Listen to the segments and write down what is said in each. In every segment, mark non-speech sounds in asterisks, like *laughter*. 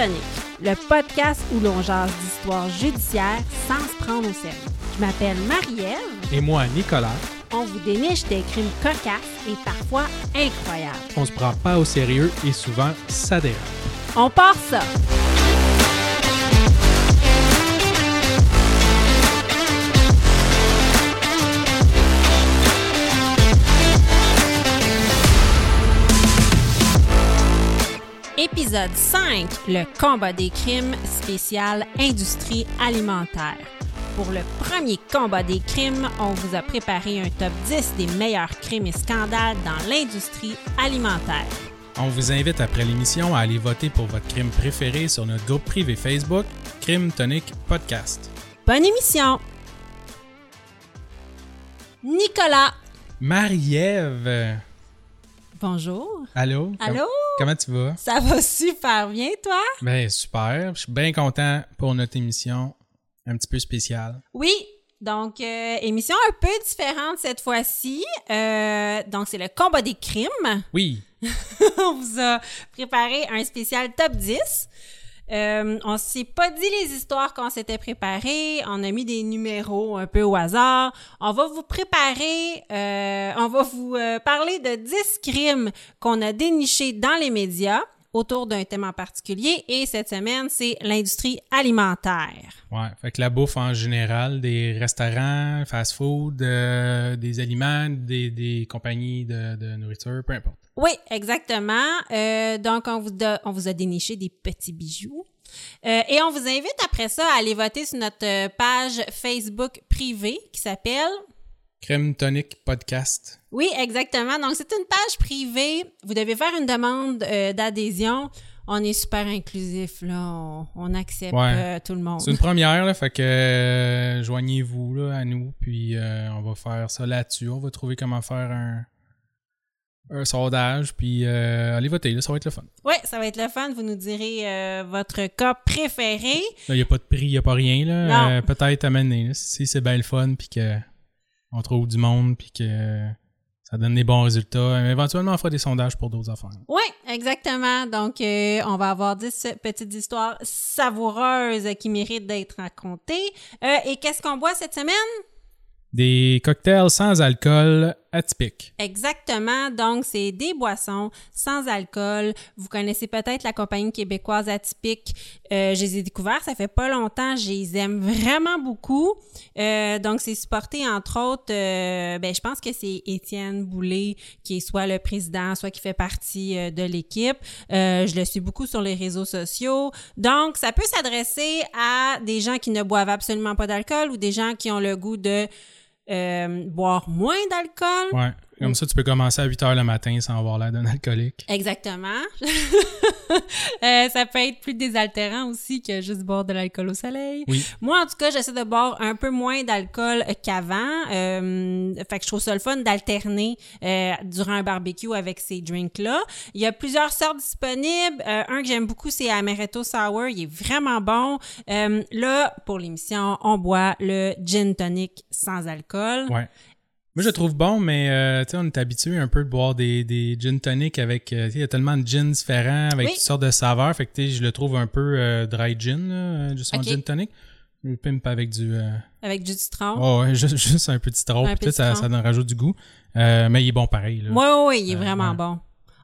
Tonic, le podcast où l'on jase d'histoires judiciaires sans se prendre au sérieux. Je m'appelle Marie-Ève. Et moi, Nicolas. On vous déniche des crimes cocasses et parfois incroyables. On se prend pas au sérieux et souvent ça dérape. On part ça! Épisode 5, le combat des crimes spécial industrie alimentaire. Pour le premier combat des crimes, on vous a préparé un top 10 des meilleurs crimes et scandales dans l'industrie alimentaire. On vous invite après l'émission à aller voter pour votre crime préféré sur notre groupe privé Facebook, Crime Tonic Podcast. Bonne émission! Nicolas, Marie-Ève. Bonjour. Allô? Allô? Comment tu vas? Ça va super bien, toi? Ben, super. Je suis bien content pour notre émission un petit peu spéciale. Oui, donc euh, émission un peu différente cette fois-ci. Euh, donc c'est le combat des crimes. Oui. *laughs* on vous a préparé un spécial top 10. Euh, on s'est pas dit les histoires qu'on s'était préparées. On a mis des numéros un peu au hasard. On va vous préparer, euh, on va vous euh, parler de 10 crimes qu'on a dénichés dans les médias autour d'un thème en particulier. Et cette semaine, c'est l'industrie alimentaire. Ouais. Fait que la bouffe en général, des restaurants, fast-food, euh, des aliments, des, des compagnies de, de nourriture, peu importe. Oui, exactement. Euh, donc, on vous, a, on vous a déniché des petits bijoux. Euh, et on vous invite après ça à aller voter sur notre euh, page Facebook privée qui s'appelle Crime Tonic Podcast. Oui, exactement. Donc, c'est une page privée. Vous devez faire une demande euh, d'adhésion. On est super inclusif, là. On, on accepte Ouais. euh, tout le monde. C'est une première, là, fait que euh, joignez-vous à nous, puis on va faire ça là-dessus. On va trouver comment faire un, un sondage, puis euh, allez voter, là, ça va être le fun. Oui, ça va être le fun. Vous nous direz euh, votre cas préféré. Il n'y a pas de prix, il n'y a pas rien. Là. Euh, Peut-être à mener, là, si c'est bien le fun, puis que on trouve du monde, puis que ça donne des bons résultats. Mais éventuellement, on fera des sondages pour d'autres affaires. Oui, exactement. Donc, euh, on va avoir 10 petites histoires savoureuses qui méritent d'être racontées. Euh, et qu'est-ce qu'on boit cette semaine? Des cocktails sans alcool atypiques. Exactement. Donc, c'est des boissons sans alcool. Vous connaissez peut-être la compagnie québécoise Atypique. Euh, je les ai découverts, ça fait pas longtemps. Je les aime vraiment beaucoup. Euh, donc, c'est supporté, entre autres, euh, ben, je pense que c'est Étienne Boulay qui est soit le président, soit qui fait partie euh, de l'équipe. Euh, je le suis beaucoup sur les réseaux sociaux. Donc, ça peut s'adresser à des gens qui ne boivent absolument pas d'alcool ou des gens qui ont le goût de euh, boire moins d'alcool. Ouais. Comme ça, tu peux commencer à 8 heures le matin sans avoir l'air d'un alcoolique. Exactement. *laughs* Euh, ça peut être plus désaltérant aussi que juste boire de l'alcool au soleil. Oui. Moi, en tout cas, j'essaie de boire un peu moins d'alcool qu'avant. Euh, fait que je trouve ça le fun d'alterner euh, durant un barbecue avec ces drinks-là. Il y a plusieurs sortes disponibles. Euh, un que j'aime beaucoup, c'est Amaretto Sour. Il est vraiment bon. Euh, là, pour l'émission, on boit le gin tonic sans alcool. Ouais. Moi, je le trouve bon, mais euh, tu sais, on est habitué un peu de boire des, des gin tonic avec. euh, tu sais, il y a tellement de gins différents avec Oui. toutes sortes de saveurs. Fait que tu sais, je le trouve un peu euh, dry gin, là, juste en gin tonic. Je le pimpe avec du. euh, Avec du citron. Oh, ouais, *laughs* juste, juste un peu de citron. Un Puis peu tout, ça, de citron. ça donne rajoute du goût. Euh, mais il est bon pareil. Là. Oui, oui, oui, il est vraiment ouais. bon.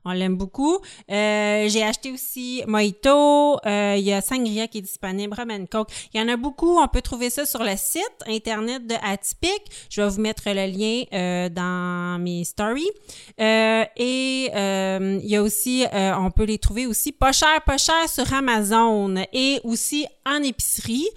On l'aime beaucoup. Euh, j'ai acheté aussi Mojito. Euh, il y a Sangria qui est disponible, Rum and Coke. Il y en a beaucoup. On peut trouver ça sur le site internet de Atypique. Je vais vous mettre le lien euh, dans mes stories. Euh, et euh, il y a aussi, euh, on peut les trouver aussi pas cher, pas cher sur Amazon et aussi en épicerie.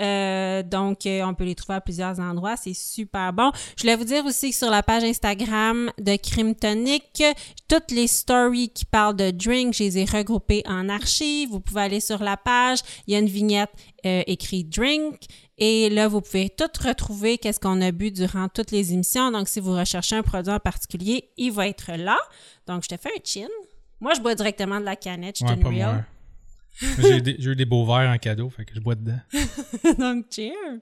Euh, donc, euh, on peut les trouver à plusieurs endroits. C'est super bon. Je voulais vous dire aussi que sur la page Instagram de Crime Tonic, toutes les stories qui parlent de drink, je les ai regroupées en archives. Vous pouvez aller sur la page. Il y a une vignette euh, écrite drink. Et là, vous pouvez tout retrouver qu'est-ce qu'on a bu durant toutes les émissions. Donc, si vous recherchez un produit en particulier, il va être là. Donc, je te fais un chin. Moi, je bois directement de la canette. Je Ouais, suis real. J'ai eu des- j'ai eu des beaux verres en cadeau, fait que je bois dedans. *laughs* Donc, cheers!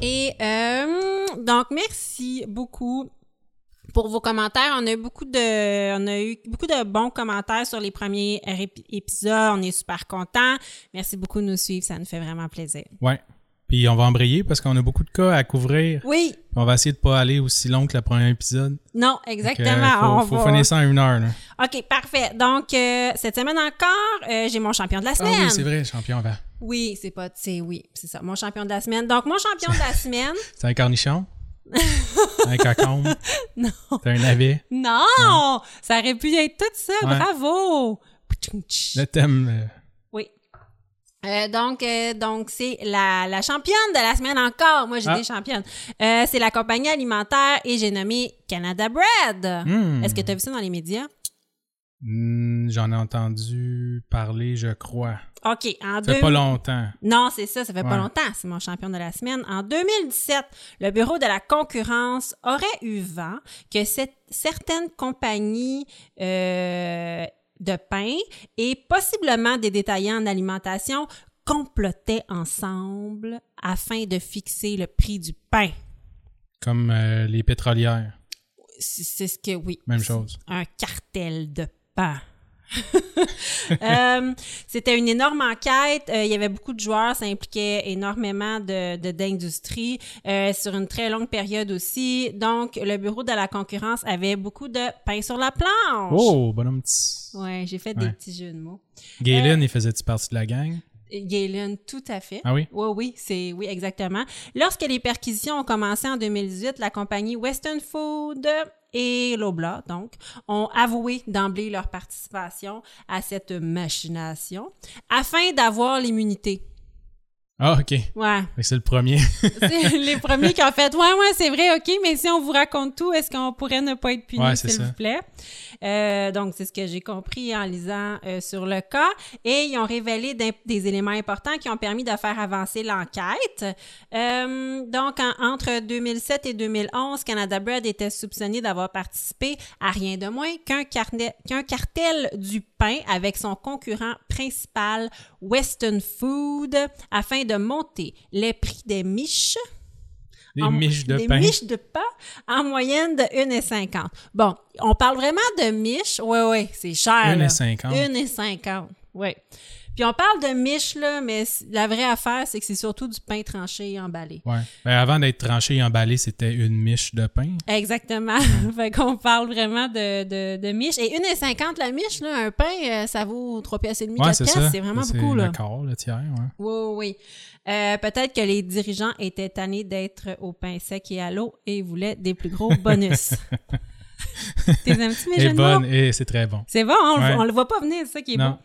Et euh, donc, merci beaucoup pour vos commentaires. On a eu beaucoup de, on a eu beaucoup de bons commentaires sur les premiers épisodes. On est super contents. Merci beaucoup de nous suivre. Ça nous fait vraiment plaisir. Ouais. Puis on va embrayer parce qu'on a beaucoup de cas à couvrir. Oui. Puis On va essayer de pas aller aussi long que le premier épisode. Non, exactement. On faut, va- finir ça en une heure. Là. OK, parfait. Donc, euh, cette semaine encore, euh, j'ai mon champion de la Ah semaine. oui, c'est vrai, champion avant. Oui, c'est pas, c'est oui, c'est ça, mon champion de la semaine. Donc, mon champion de la *laughs* semaine, C'est un cornichon? *laughs* un cocombe? non, C'est un navet? non, ça aurait pu être tout ça, Ouais. bravo. Le thème... euh. Euh, donc, euh, donc c'est la, la championne de la semaine encore. Moi, j'ai Ah. des championnes. Euh, c'est la compagnie alimentaire et j'ai nommé Canada Bread. hmm. Est-ce que tu as vu ça dans les médias? Hmm, J'en ai entendu parler, je crois. OK. En Ça fait pas longtemps. Non, c'est ça, ça fait pas longtemps. C'est mon champion de la semaine. En 2017, le Bureau de la concurrence aurait eu vent que cette- certaines compagnies euh, de pain et possiblement des détaillants en alimentation complotaient ensemble afin de fixer le prix du pain. Comme euh, les pétrolières. C'est c'est ce que, oui. Même chose. un cartel de pain. *laughs* Euh, C'était une énorme enquête. Euh, il y avait beaucoup de joueurs. Ça impliquait énormément de d'industrie euh, sur une très longue période aussi. Donc, le bureau de la concurrence avait beaucoup de pain sur la planche. Oh, bonhomme petit. Ouais, j'ai fait des petits jeux de mots. Galen, il faisait-tu partie de la gang? Galen, tout à fait. Ah oui? Oui, oui, c'est oui, exactement. Lorsque les perquisitions ont commencé en 2018, la compagnie Western Food et Lobla, donc, ont avoué d'emblée leur participation à cette machination afin d'avoir l'immunité. Ah, OK. Ouais. C'est le premier. *laughs* C'est les premiers qui ont fait Ouais, ouais, c'est vrai, OK, mais si on vous raconte tout, est-ce qu'on pourrait ne pas être puni, Ouais, s'il vous plaît? Euh, donc, c'est ce que j'ai compris en lisant euh, sur le cas. Et ils ont révélé des éléments importants qui ont permis de faire avancer l'enquête. Euh, donc, en- entre 2007 et 2011, Canada Bread était soupçonné d'avoir participé à rien de moins qu'un carnet- qu'un cartel du pain avec son concurrent principal, Western Food, afin de monter les prix des miches Des en- miches de des pain. miches de pain en moyenne de 1,50. Bon, on parle vraiment de miches? Oui, oui, c'est cher. là. 1,50. 1,50. Oui. Puis on parle de miches, là, mais la vraie affaire, c'est que c'est surtout du pain tranché et emballé. Ouais. Ben, avant d'être tranché et emballé, c'était une miche de pain. Exactement. *laughs* fait qu'on parle vraiment de, de, de miches. Et 1,50 la miche, là, un pain, euh, ça vaut 3 pièces et demi, Ouais, 4 c'est pièces. ça. C'est vraiment C'est beaucoup, là. Le quart, le tiers, ouais. Oui, oui, oui. Euh, Peut-être que les dirigeants étaient tannés d'être au pain sec et à l'eau et voulaient des plus gros bonus. *laughs* *laughs* T'es bonne, et c'est très bon. C'est bon, on, Ouais. on le voit pas venir, c'est ça qui est Non. bon.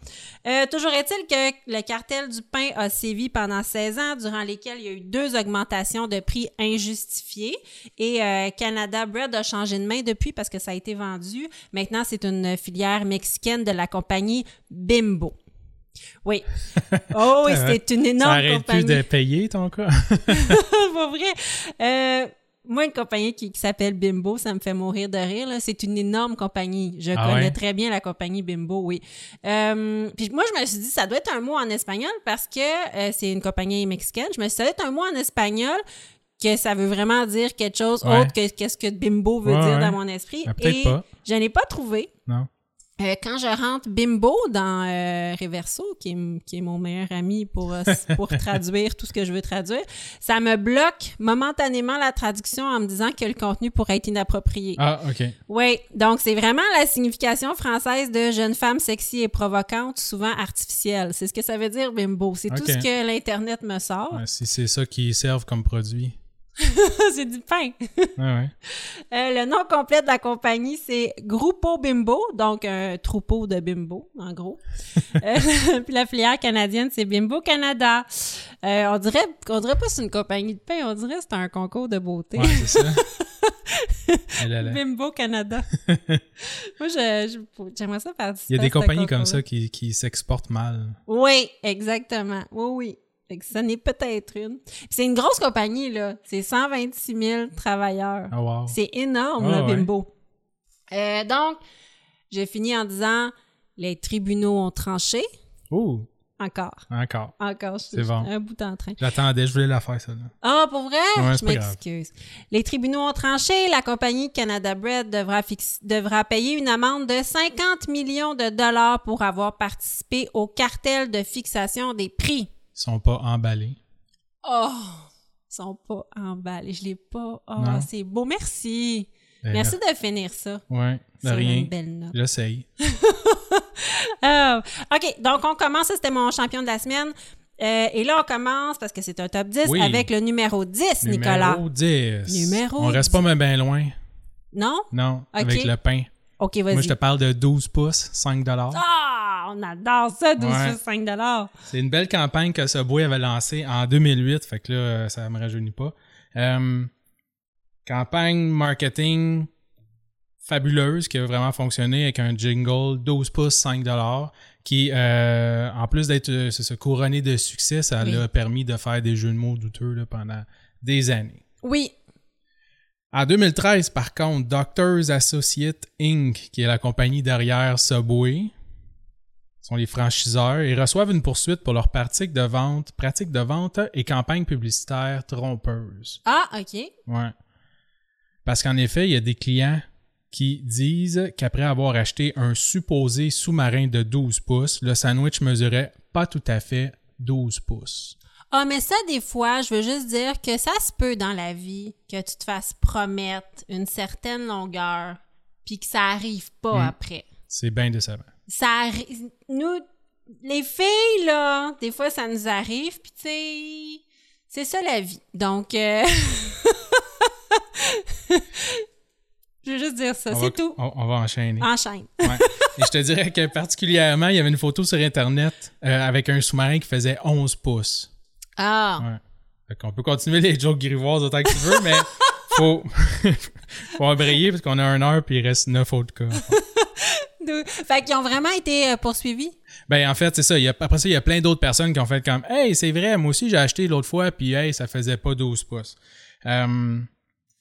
Euh, toujours est-il que le cartel du pain a sévi pendant 16 ans, durant lesquels il y a eu deux augmentations de prix injustifiées. Et euh, Canada Bread a changé de main depuis parce que ça a été vendu. Maintenant, c'est une filière mexicaine de la compagnie Bimbo. Oui. *laughs* Oh oui, c'est une Ça énorme arrête compagnie. plus de payer ton cas? *laughs* Pas vrai. Euh, moi, une compagnie qui, qui s'appelle Bimbo, ça me fait mourir de rire. C'est une énorme compagnie. Je Ah connais ouais? très bien la compagnie Bimbo, oui. Euh, puis moi, je me suis dit, ça doit être un mot en espagnol parce que euh, c'est une compagnie mexicaine. Je me suis dit, ça doit être un mot en espagnol que ça veut vraiment dire quelque chose Ouais. autre que qu'est-ce que Bimbo veut Ouais, dire dans mon esprit. Peut-être Et pas. je n'ai pas trouvé. Non. Euh, quand je rentre Bimbo dans euh, Reverso, qui est, qui mon meilleur ami pour, euh, pour *laughs* traduire tout ce que je veux traduire, ça me bloque momentanément la traduction en me disant que le contenu pourrait être inapproprié. Ah, OK. Oui, donc c'est vraiment la signification française de jeune femme sexy et provocante, souvent artificielle. C'est ce que ça veut dire Bimbo. C'est tout ce que l'Internet me sort. Ouais, si c'est ça qu'ils servent comme produit. *laughs* c'est du pain. Ah ouais. *laughs* Euh, le nom complet de la compagnie, c'est Grupo Bimbo, donc un troupeau de bimbo, en gros. *laughs* Euh, puis la filière canadienne, c'est Bimbo Canada. Euh, on dirait, on dirait pas que c'est une compagnie de pain, on dirait que c'est un concours de beauté. Ouais, c'est ça. Et là, là. Bimbo Canada. Moi, j'aimerais ça participer. Il y a des compagnies comme ça qui, qui s'exportent mal. Oui, exactement. Oui, oui. Fait que ça n'est peut-être une. C'est une grosse compagnie, là. C'est 126 000 travailleurs. Ah, wow. C'est énorme, Ah, là, ouais. Bimbo. Euh, donc, j'ai fini en disant les tribunaux ont tranché. Oh, Encore. Encore. Encore. C'est bon. Un bout en train. J'attendais, je voulais la faire, ça. Ah, pour vrai? Ouais, je m'excuse. Les tribunaux ont tranché. La compagnie Canada Bread devra, devra payer une amende de 50 millions de dollars pour avoir participé au cartel de fixation des prix. Ils sont pas emballés. Oh! Ils sont pas emballés. Je l'ai pas. Oh, c'est beau. Merci. Ben, Merci de finir ça. Ouais, de rien. une belle note. J'essaye. Ah, *laughs* OK, donc on commence. C'était mon champion de la semaine. Euh, et là, on commence, parce que c'est un top 10, Oui. avec le numéro 10, Nicolas. Numéro 10. Numéro On reste pas bien loin. Non? Non, avec le pain. OK, Moi, je vas-y. te parle de 12 pouces, 5 Ah, on adore ça, 12 Ouais. pouces, 5 dollars. C'est une belle campagne que Subway avait lancée en 2008, fait que là, ça me rajeunit pas. Euh, campagne marketing fabuleuse qui a vraiment fonctionné avec un jingle 12 pouces 5 dollars qui euh, en plus d'être euh, couronné de succès ça Oui. l'a permis de faire des jeux de mots douteux là, pendant des années. Oui. En 2013 par contre Doctors Associates Inc qui est la compagnie derrière Subway sont les franchiseurs et reçoivent une poursuite pour leurs pratiques de vente, pratiques de vente et campagnes publicitaires trompeuses. Ah, OK. Ouais. Parce qu'en effet, il y a des clients qui disent qu'après avoir acheté un supposé sous-marin de 12 pouces, le sandwich mesurait pas tout à fait 12 pouces. Ah, mais ça, des fois, je veux juste dire que ça se peut dans la vie que tu te fasses promettre une certaine longueur, puis que ça arrive pas Mm. après. C'est bien décevant. Ça arrive. Nous, les filles, là, des fois, ça nous arrive, puis tu sais, c'est ça la vie. Donc, euh, *laughs* je veux juste dire ça, c'est tout. On, on va enchaîner. Enchaîne. Ouais. Et je te dirais que particulièrement, il y avait une photo sur Internet euh, avec un sous-marin qui faisait 11 pouces. Ah, Ouais. Fait qu'on peut continuer les jokes grivoises autant que tu veux, mais *laughs* faut, *laughs* faut embrayer parce qu'on a un heure puis il reste neuf autres cas. *laughs* Fait qu'ils ont vraiment été euh, poursuivis? Ben en fait, c'est ça. Il y a, après ça, il y a plein d'autres personnes qui ont fait comme Hey, c'est vrai, moi aussi j'ai acheté l'autre fois, puis hey, ça faisait pas 12 pouces. Euh,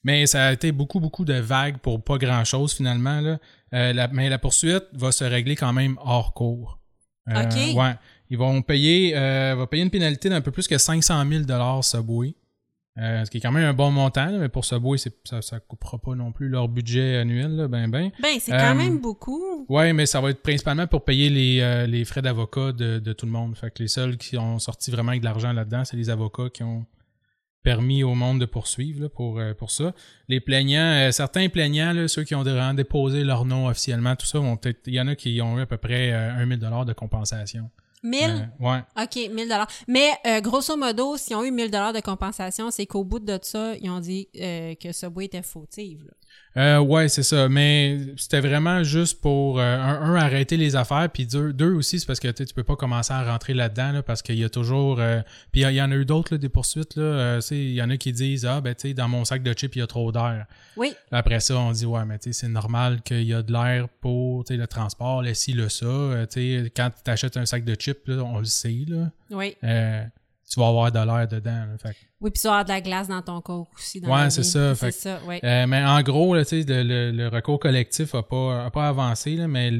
mais ça a été beaucoup, beaucoup de vagues pour pas grand chose finalement. Là. Euh, la, mais la poursuite va se régler quand même hors cours. Euh, OK. Ouais. Ils vont payer, euh, va payer une pénalité d'un peu plus que 500 000 Subway. Euh, ce qui est quand même un bon montant, là, mais pour Subway, ça ne coupera pas non plus leur budget annuel, là, ben ben. Ben, c'est quand Euh, même beaucoup. Ouais, mais ça va être principalement pour payer les, euh, les frais d'avocat de, de tout le monde. Fait que les seuls qui ont sorti vraiment avec de l'argent là-dedans, c'est les avocats qui ont permis au monde de poursuivre là, pour, pour ça. Les plaignants, certains plaignants, là, ceux qui ont vraiment déposé leur nom officiellement, tout ça, vont peut-être. Il y en a qui ont eu à peu près euh, 1 000 de compensation. 1000? Euh, ouais. OK, 1000 dollars. Mais euh, grosso modo, s'ils ont eu 1000 dollars de compensation, c'est qu'au bout de ça, ils ont dit euh, que Subway était fautive. là. Euh, ouais, c'est ça. Mais c'était vraiment juste pour, euh, un, un, arrêter les affaires, puis deux, deux aussi, c'est parce que tu peux pas commencer à rentrer là-dedans, là, parce qu'il y a toujours... euh, puis il y, en a eu d'autres, des poursuites. Là, euh, il y en a qui disent « Ah, ben tu sais, dans mon sac de chips, il y a trop d'air. Oui. » Après ça, on dit « Ouais, mais tu sais, c'est normal qu'il y a de l'air pour tu sais, le transport, le ci, le ça. Tu sais, quand tu achètes un sac de chips, là, on le sait, là, Oui. Tu vas avoir de l'air dedans. là. Fait Oui, puis tu vas avoir de la glace dans ton corps aussi. Dans Ouais, c'est ça, fait ça. Euh, mais en gros, là, tu sais, le, le- le recours collectif a pas, a pas avancé, là, mais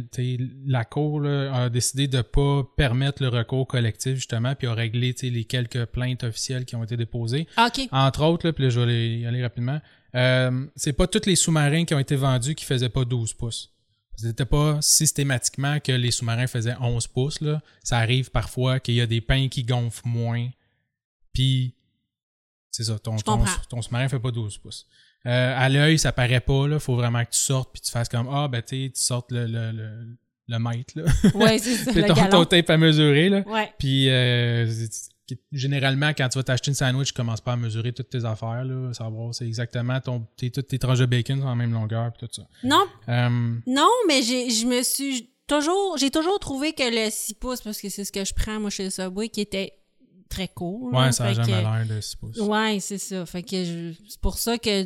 la Cour là, a décidé de pas permettre le recours collectif, justement, puis a réglé les quelques plaintes officielles qui ont été déposées. OK. Entre autres, là, puis là, je vais y aller rapidement, euh, c'est pas tous les sous-marins qui ont été vendus qui faisaient pas 12 pouces. C'était pas systématiquement que les sous-marins faisaient 11 pouces. Là. Ça arrive parfois qu'il y a des pains qui gonflent moins. Puis, c'est ça, ton, ton, sous-marin fait pas 12 pouces. Euh, à l'œil, ça paraît pas. Là. Faut vraiment que tu sortes puis tu fasses comme Ah, ben tu sais, tu sortes le, le, le, le mètre. Là. Oui, c'est ça, *laughs* C'est ton, tape à mesurer. Là. Ouais. Puis, euh, généralement, quand tu vas t'acheter une sandwich, tu commences pas à mesurer toutes tes affaires, là, savoir c'est exactement ton, tes, toutes tes tranches de bacon sont en même longueur, tout ça. Non, Euh, non, mais j'ai, je me suis toujours, j'ai toujours trouvé que le 6 pouces, parce que c'est ce que je prends, moi, chez le Subway, qui était très court. là. ouais, ça a Fait jamais l'air de 6 pouces. Ouais, c'est ça. Fait que je- c'est pour ça que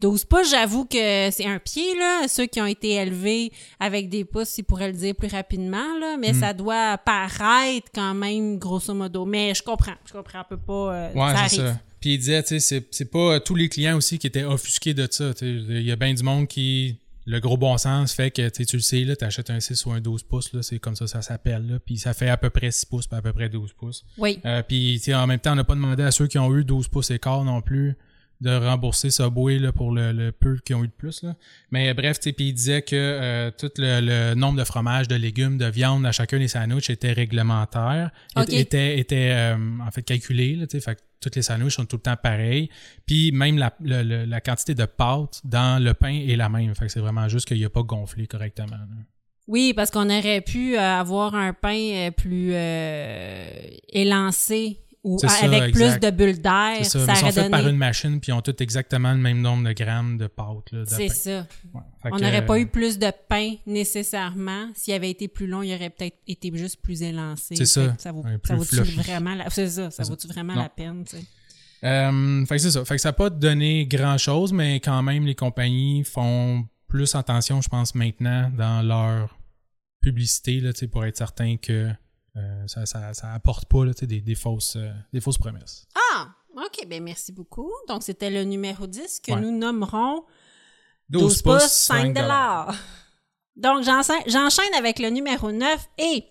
12 pouces, j'avoue que c'est un pied, là. Ceux qui ont été élevés avec des pouces, ils pourraient le dire plus rapidement, là. Mais Hmm. ça doit paraître quand même, grosso modo. Mais je comprends. Je comprends. On peut pas. euh, Ouais, ça c'est arrive. ça. Puis il disait, tu sais, c'est, c'est pas tous les clients aussi qui étaient offusqués de ça. Il y a bien du monde qui le gros bon sens fait que tu sais, tu le sais, là, t'achètes un 6 ou un 12 pouces, là, c'est comme ça ça s'appelle, là, puis ça fait à peu près 6 pouces, puis à peu près 12 pouces. Oui. Euh, puis tu sais, en même temps, on n'a pas demandé à ceux qui ont eu 12 pouces et quart non plus de rembourser Subway là, pour le, le peu qu'ils ont eu de plus. Là. Mais bref, tu sais, puis il disait que euh, tout le, le nombre de fromages, de légumes, de viande à chacun des sandwichs était réglementaire, était, était euh, en fait calculé. Là, tu sais, fait que toutes les sandwichs sont tout le temps pareils. Puis même la, le- le- la quantité de pâte dans le pain est la même. Fait que c'est vraiment juste qu'il n'a pas gonflé correctement. là. Oui, parce qu'on aurait pu euh, avoir un pain euh, plus euh, élancé ou ça, avec exact. plus de bulles d'air. C'est ça. Ça ils sont faits par une machine, puis ils ont tous exactement le même nombre de grammes de pâte. C'est ça. Ouais. On n'aurait pas euh, eu plus de pain nécessairement. S'il avait été plus long, il aurait peut-être été juste plus élancé. C'est ça. Ça vaut, vaut-tu vraiment la, c'est ça, ça ça. vaut-tu vraiment Non. la peine, tu sais? Euh, fait que c'est ça. Fait que ça n'a pas donné grand chose, mais quand même, les compagnies font plus attention, je pense, maintenant dans leur publicité, là, pour être certain que euh, ça, ça, ça apporte pas là, des, des, fausses, euh, des fausses promesses. Ah, OK, ben merci beaucoup. Donc, c'était le numéro 10 que Ouais. nous nommerons 12, 12 pouces, 5 dollars. Donc, j'enchaîne j'enchaîne avec le numéro 9 et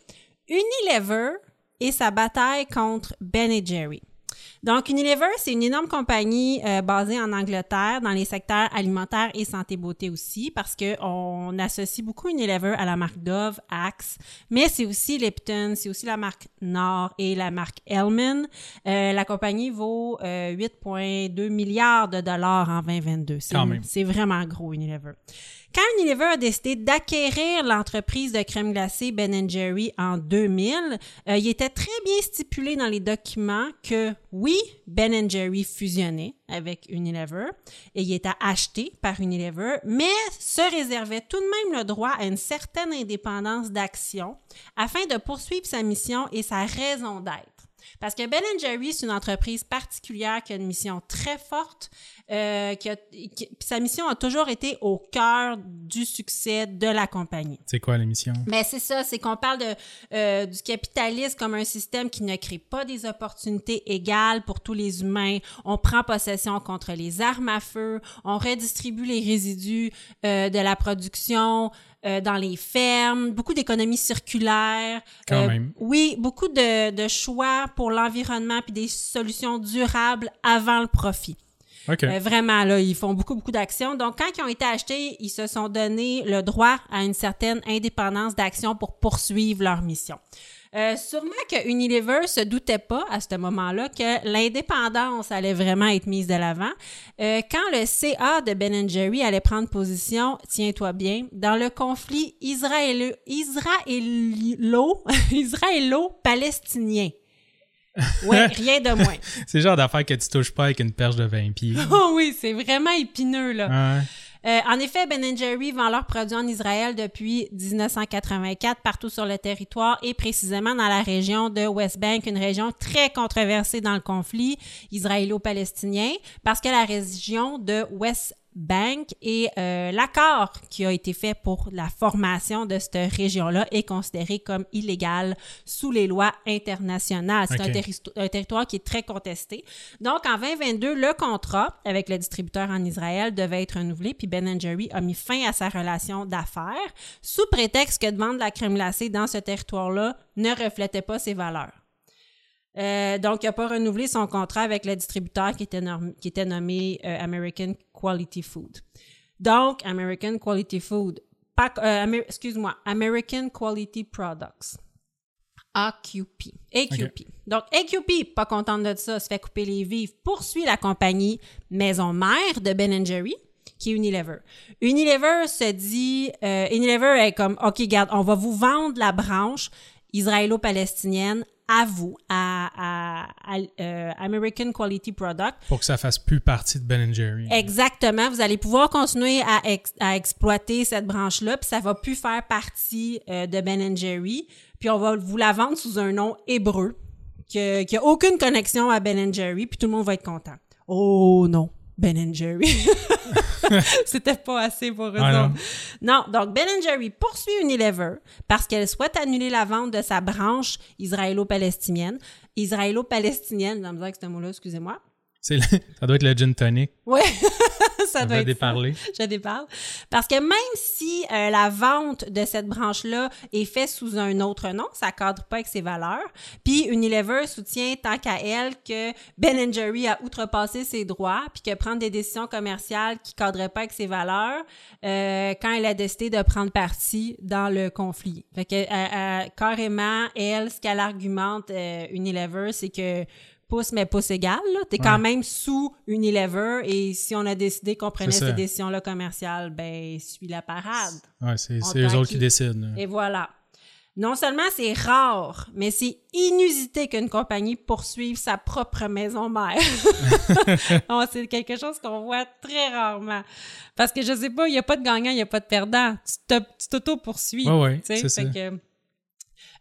Unilever et sa bataille contre Ben Jerry. Donc, Unilever, c'est une énorme compagnie euh, basée en Angleterre dans les secteurs alimentaires et santé-beauté aussi, parce qu'on associe beaucoup Unilever à la marque Dove, Axe, mais c'est aussi Lipton, c'est aussi la marque Nord et la marque Hellman. Euh, la compagnie vaut euh, 8,2 milliards de dollars en 2022. C'est Quand même. c'est vraiment gros, Unilever. Quand Unilever a décidé d'acquérir l'entreprise de crème glacée Ben Jerry en 2000, euh, il était très bien stipulé dans les documents que oui, Ben Jerry fusionnait avec Unilever et il était acheté par Unilever, mais se réservait tout de même le droit à une certaine indépendance d'action afin de poursuivre sa mission et sa raison d'être. Parce que Ben Jerry, c'est une entreprise particulière qui a une mission très forte. euh, qui a- qui- sa mission a toujours été au cœur du succès de la compagnie. C'est quoi l'émission? Mais c'est ça, c'est qu'on parle de, euh, du capitalisme comme un système qui ne crée pas des opportunités égales pour tous les humains. On prend possession contre les armes à feu, on redistribue les résidus euh, de la production euh, dans les fermes, beaucoup d'économies circulaires. Quand Euh, même. Oui, beaucoup de, de choix pour l'environnement puis des solutions durables avant le profit. OK. Euh, vraiment, là, ils font beaucoup, beaucoup d'actions. Donc, quand ils ont été achetés, ils se sont donné le droit à une certaine indépendance d'action pour poursuivre leur mission. Euh, sûrement que Unilever se doutait pas à ce moment-là que l'indépendance allait vraiment être mise de l'avant. Euh, quand le CA de Ben Jerry allait prendre position, tiens-toi bien, dans le conflit israélo- israélo- *laughs* israélo-palestinien. Ouais, *laughs* rien de moins. C'est le genre d'affaire que tu touches pas avec une perche de 20 pieds. *laughs* Oh oui, c'est vraiment épineux, là. Ouais. Euh, en effet, Ben Jerry vend leurs produits en Israël depuis 1984 partout sur le territoire et précisément dans la région de West Bank, une région très controversée dans le conflit israélo-palestinien parce que la région de West Bank et euh, l'accord qui a été fait pour la formation de cette région-là est considéré comme illégal sous les lois internationales. C'est un, terri- un territoire qui est très contesté. Donc, en 2022, le contrat avec le distributeur en Israël devait être renouvelé, puis Ben Jerry a mis fin à sa relation d'affaires sous prétexte que de vendre de la crème glacée dans ce territoire-là ne reflétait pas ses valeurs. Euh, donc, il n'a pas renouvelé son contrat avec le distributeur qui était, norm- qui était nommé euh, American Quality Food. Donc, American Quality Food, euh, Amer- excuse-moi, American Quality Products. AQP. AQP. Donc, AQP, pas contente de ça, se fait couper les vives, poursuit la compagnie maison mère de Ben Jerry, qui est Unilever. Unilever se dit, euh, Unilever est comme, OK, garde, on va vous vendre la branche israélo-palestinienne à vous, à, à- à, euh, American Quality Product. Pour que ça fasse plus partie de Ben Jerry. Exactement. Vous allez pouvoir continuer à, ex- à exploiter cette branche-là, puis ça va plus faire partie euh, de Ben Jerry. Puis on va vous la vendre sous un nom hébreu, que- qui a aucune connexion à Ben Jerry, puis tout le monde va être content. Oh non, Ben Jerry. *laughs* *laughs* C'était pas assez pour eux Ah, autres. Non, donc Ben Jerry poursuit Unilever parce qu'elle souhaite annuler la vente de sa branche israélo-palestinienne. Israélo-palestinienne, j'ai la misère avec ce mot-là, excusez-moi. C'est le- *laughs* ça doit être le gin tonic. Ouais, *laughs* ça doit être. Je déparle. Parce que même si euh, la vente de cette branche-là est faite sous un autre nom, ça cadre pas avec ses valeurs. Puis Unilever soutient tant qu'à elle que Ben Jerry a outrepassé ses droits, puis que prendre des décisions commerciales qui cadraient pas avec ses valeurs, euh, quand elle a décidé de prendre parti dans le conflit. Fait que euh, carrément, elle, ce qu'elle argumente Unilever, c'est que pouce mais pouce égal, là. T'es quand même sous Unilever et si on a décidé qu'on prenait ces décisions-là commerciales, ben, suis la parade. Ouais, c'est eux autres qui décident. Et voilà. Non seulement c'est rare, mais c'est inusité qu'une compagnie poursuive sa propre maison mère. *laughs* Oh, c'est quelque chose qu'on voit très rarement. Parce que je sais pas, il n'y a pas de gagnant, il n'y a pas de perdant. Tu tu t'auto-poursuis. Tu sais, c'est ça. que-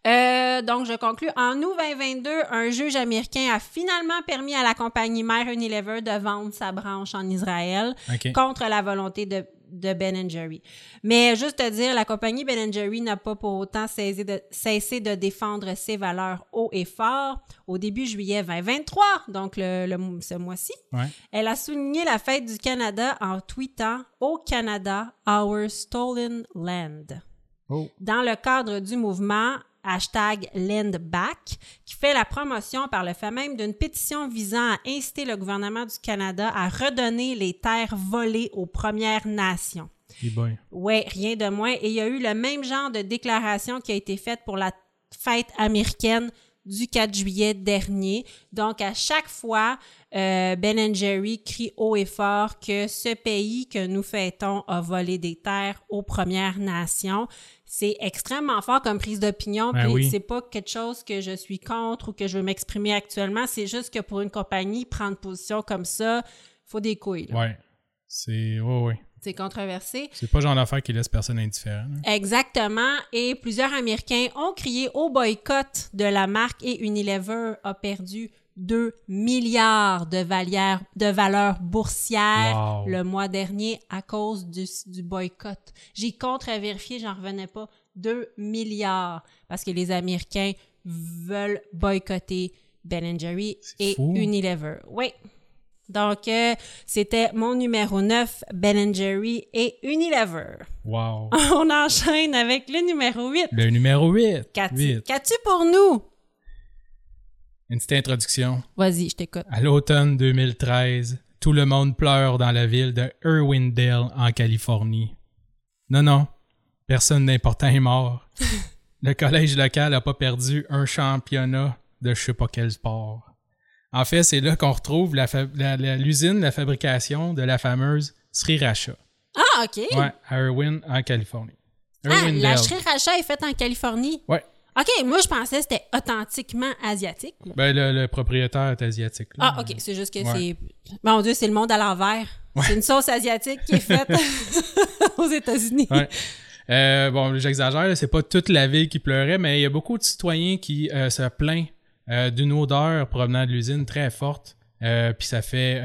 Euh, donc, je conclus. En août 2022, un juge américain a finalement permis à la compagnie mère Unilever de vendre sa branche en Israël contre la volonté de, de Ben Jerry. Mais juste te dire, la compagnie Ben Jerry n'a pas pour autant cessé de, cessé de défendre ses valeurs haut et fort. Au début juillet 2023, donc le, le- ce mois-ci, Ouais. elle a souligné la fête du Canada en tweetant Au Canada, our stolen land Oh. dans le cadre du mouvement hashtag Land Back, qui fait la promotion par le fait même d'une pétition visant à inciter le gouvernement du Canada à redonner les terres volées aux Premières Nations. Hey boy. Ouais, rien de moins. Et il y a eu le même genre de déclaration qui a été faite pour la fête américaine du 4 juillet dernier. Donc, à chaque fois, euh, Ben Jerry crie haut et fort que ce pays que nous fêtons a volé des terres aux Premières Nations. C'est extrêmement fort comme prise d'opinion. Ben puis oui. c'est pas quelque chose que je suis contre ou que je veux m'exprimer actuellement. C'est juste que pour une compagnie, prendre position comme ça, faut des couilles. là. Ouais. C'est. Ouais, ouais. C'est controversé. C'est pas le genre d'affaire qui laisse personne indifférent. Exactement. Et plusieurs Américains ont crié au boycott de la marque et Unilever a perdu 2 milliards de, de valeur boursière Wow. le mois dernier à cause du, du boycott. J'ai contre-vérifié, j'en revenais pas. 2 milliards parce que les Américains veulent boycotter Ben Jerry et fou. Unilever. Oui. Donc, euh, c'était mon numéro 9, Ben Jerry et Unilever. Wow. *laughs* On enchaîne avec le numéro 8. Le numéro 8. Qu'as-tu qu'as-tu pour nous? Une petite introduction. Vas-y, je t'écoute. À l'automne 2013, tout le monde pleure dans la ville de Irwindale, en Californie. Non, non, personne d'important est mort. *laughs* le collège local n'a pas perdu un championnat de je sais pas quel sport. En fait, c'est là qu'on retrouve la fa- la- la- l'usine de la fabrication de la fameuse Sriracha. Ah, OK. Ouais, à Irwin, en Californie. Ah, la sriracha est faite en Californie? Ouais. OK, moi, je pensais que c'était authentiquement asiatique. Ben, le, le propriétaire est asiatique. là. Ah, OK, c'est juste que Ouais. c'est... Mon Dieu, c'est le monde à l'envers. C'est une sauce asiatique qui est faite *laughs* aux États-Unis. Ouais. Euh, bon, j'exagère, c'est pas toute la ville qui pleurait, mais il y a beaucoup de citoyens qui euh, se plaignent euh, d'une odeur provenant de l'usine très forte. Puis ça fait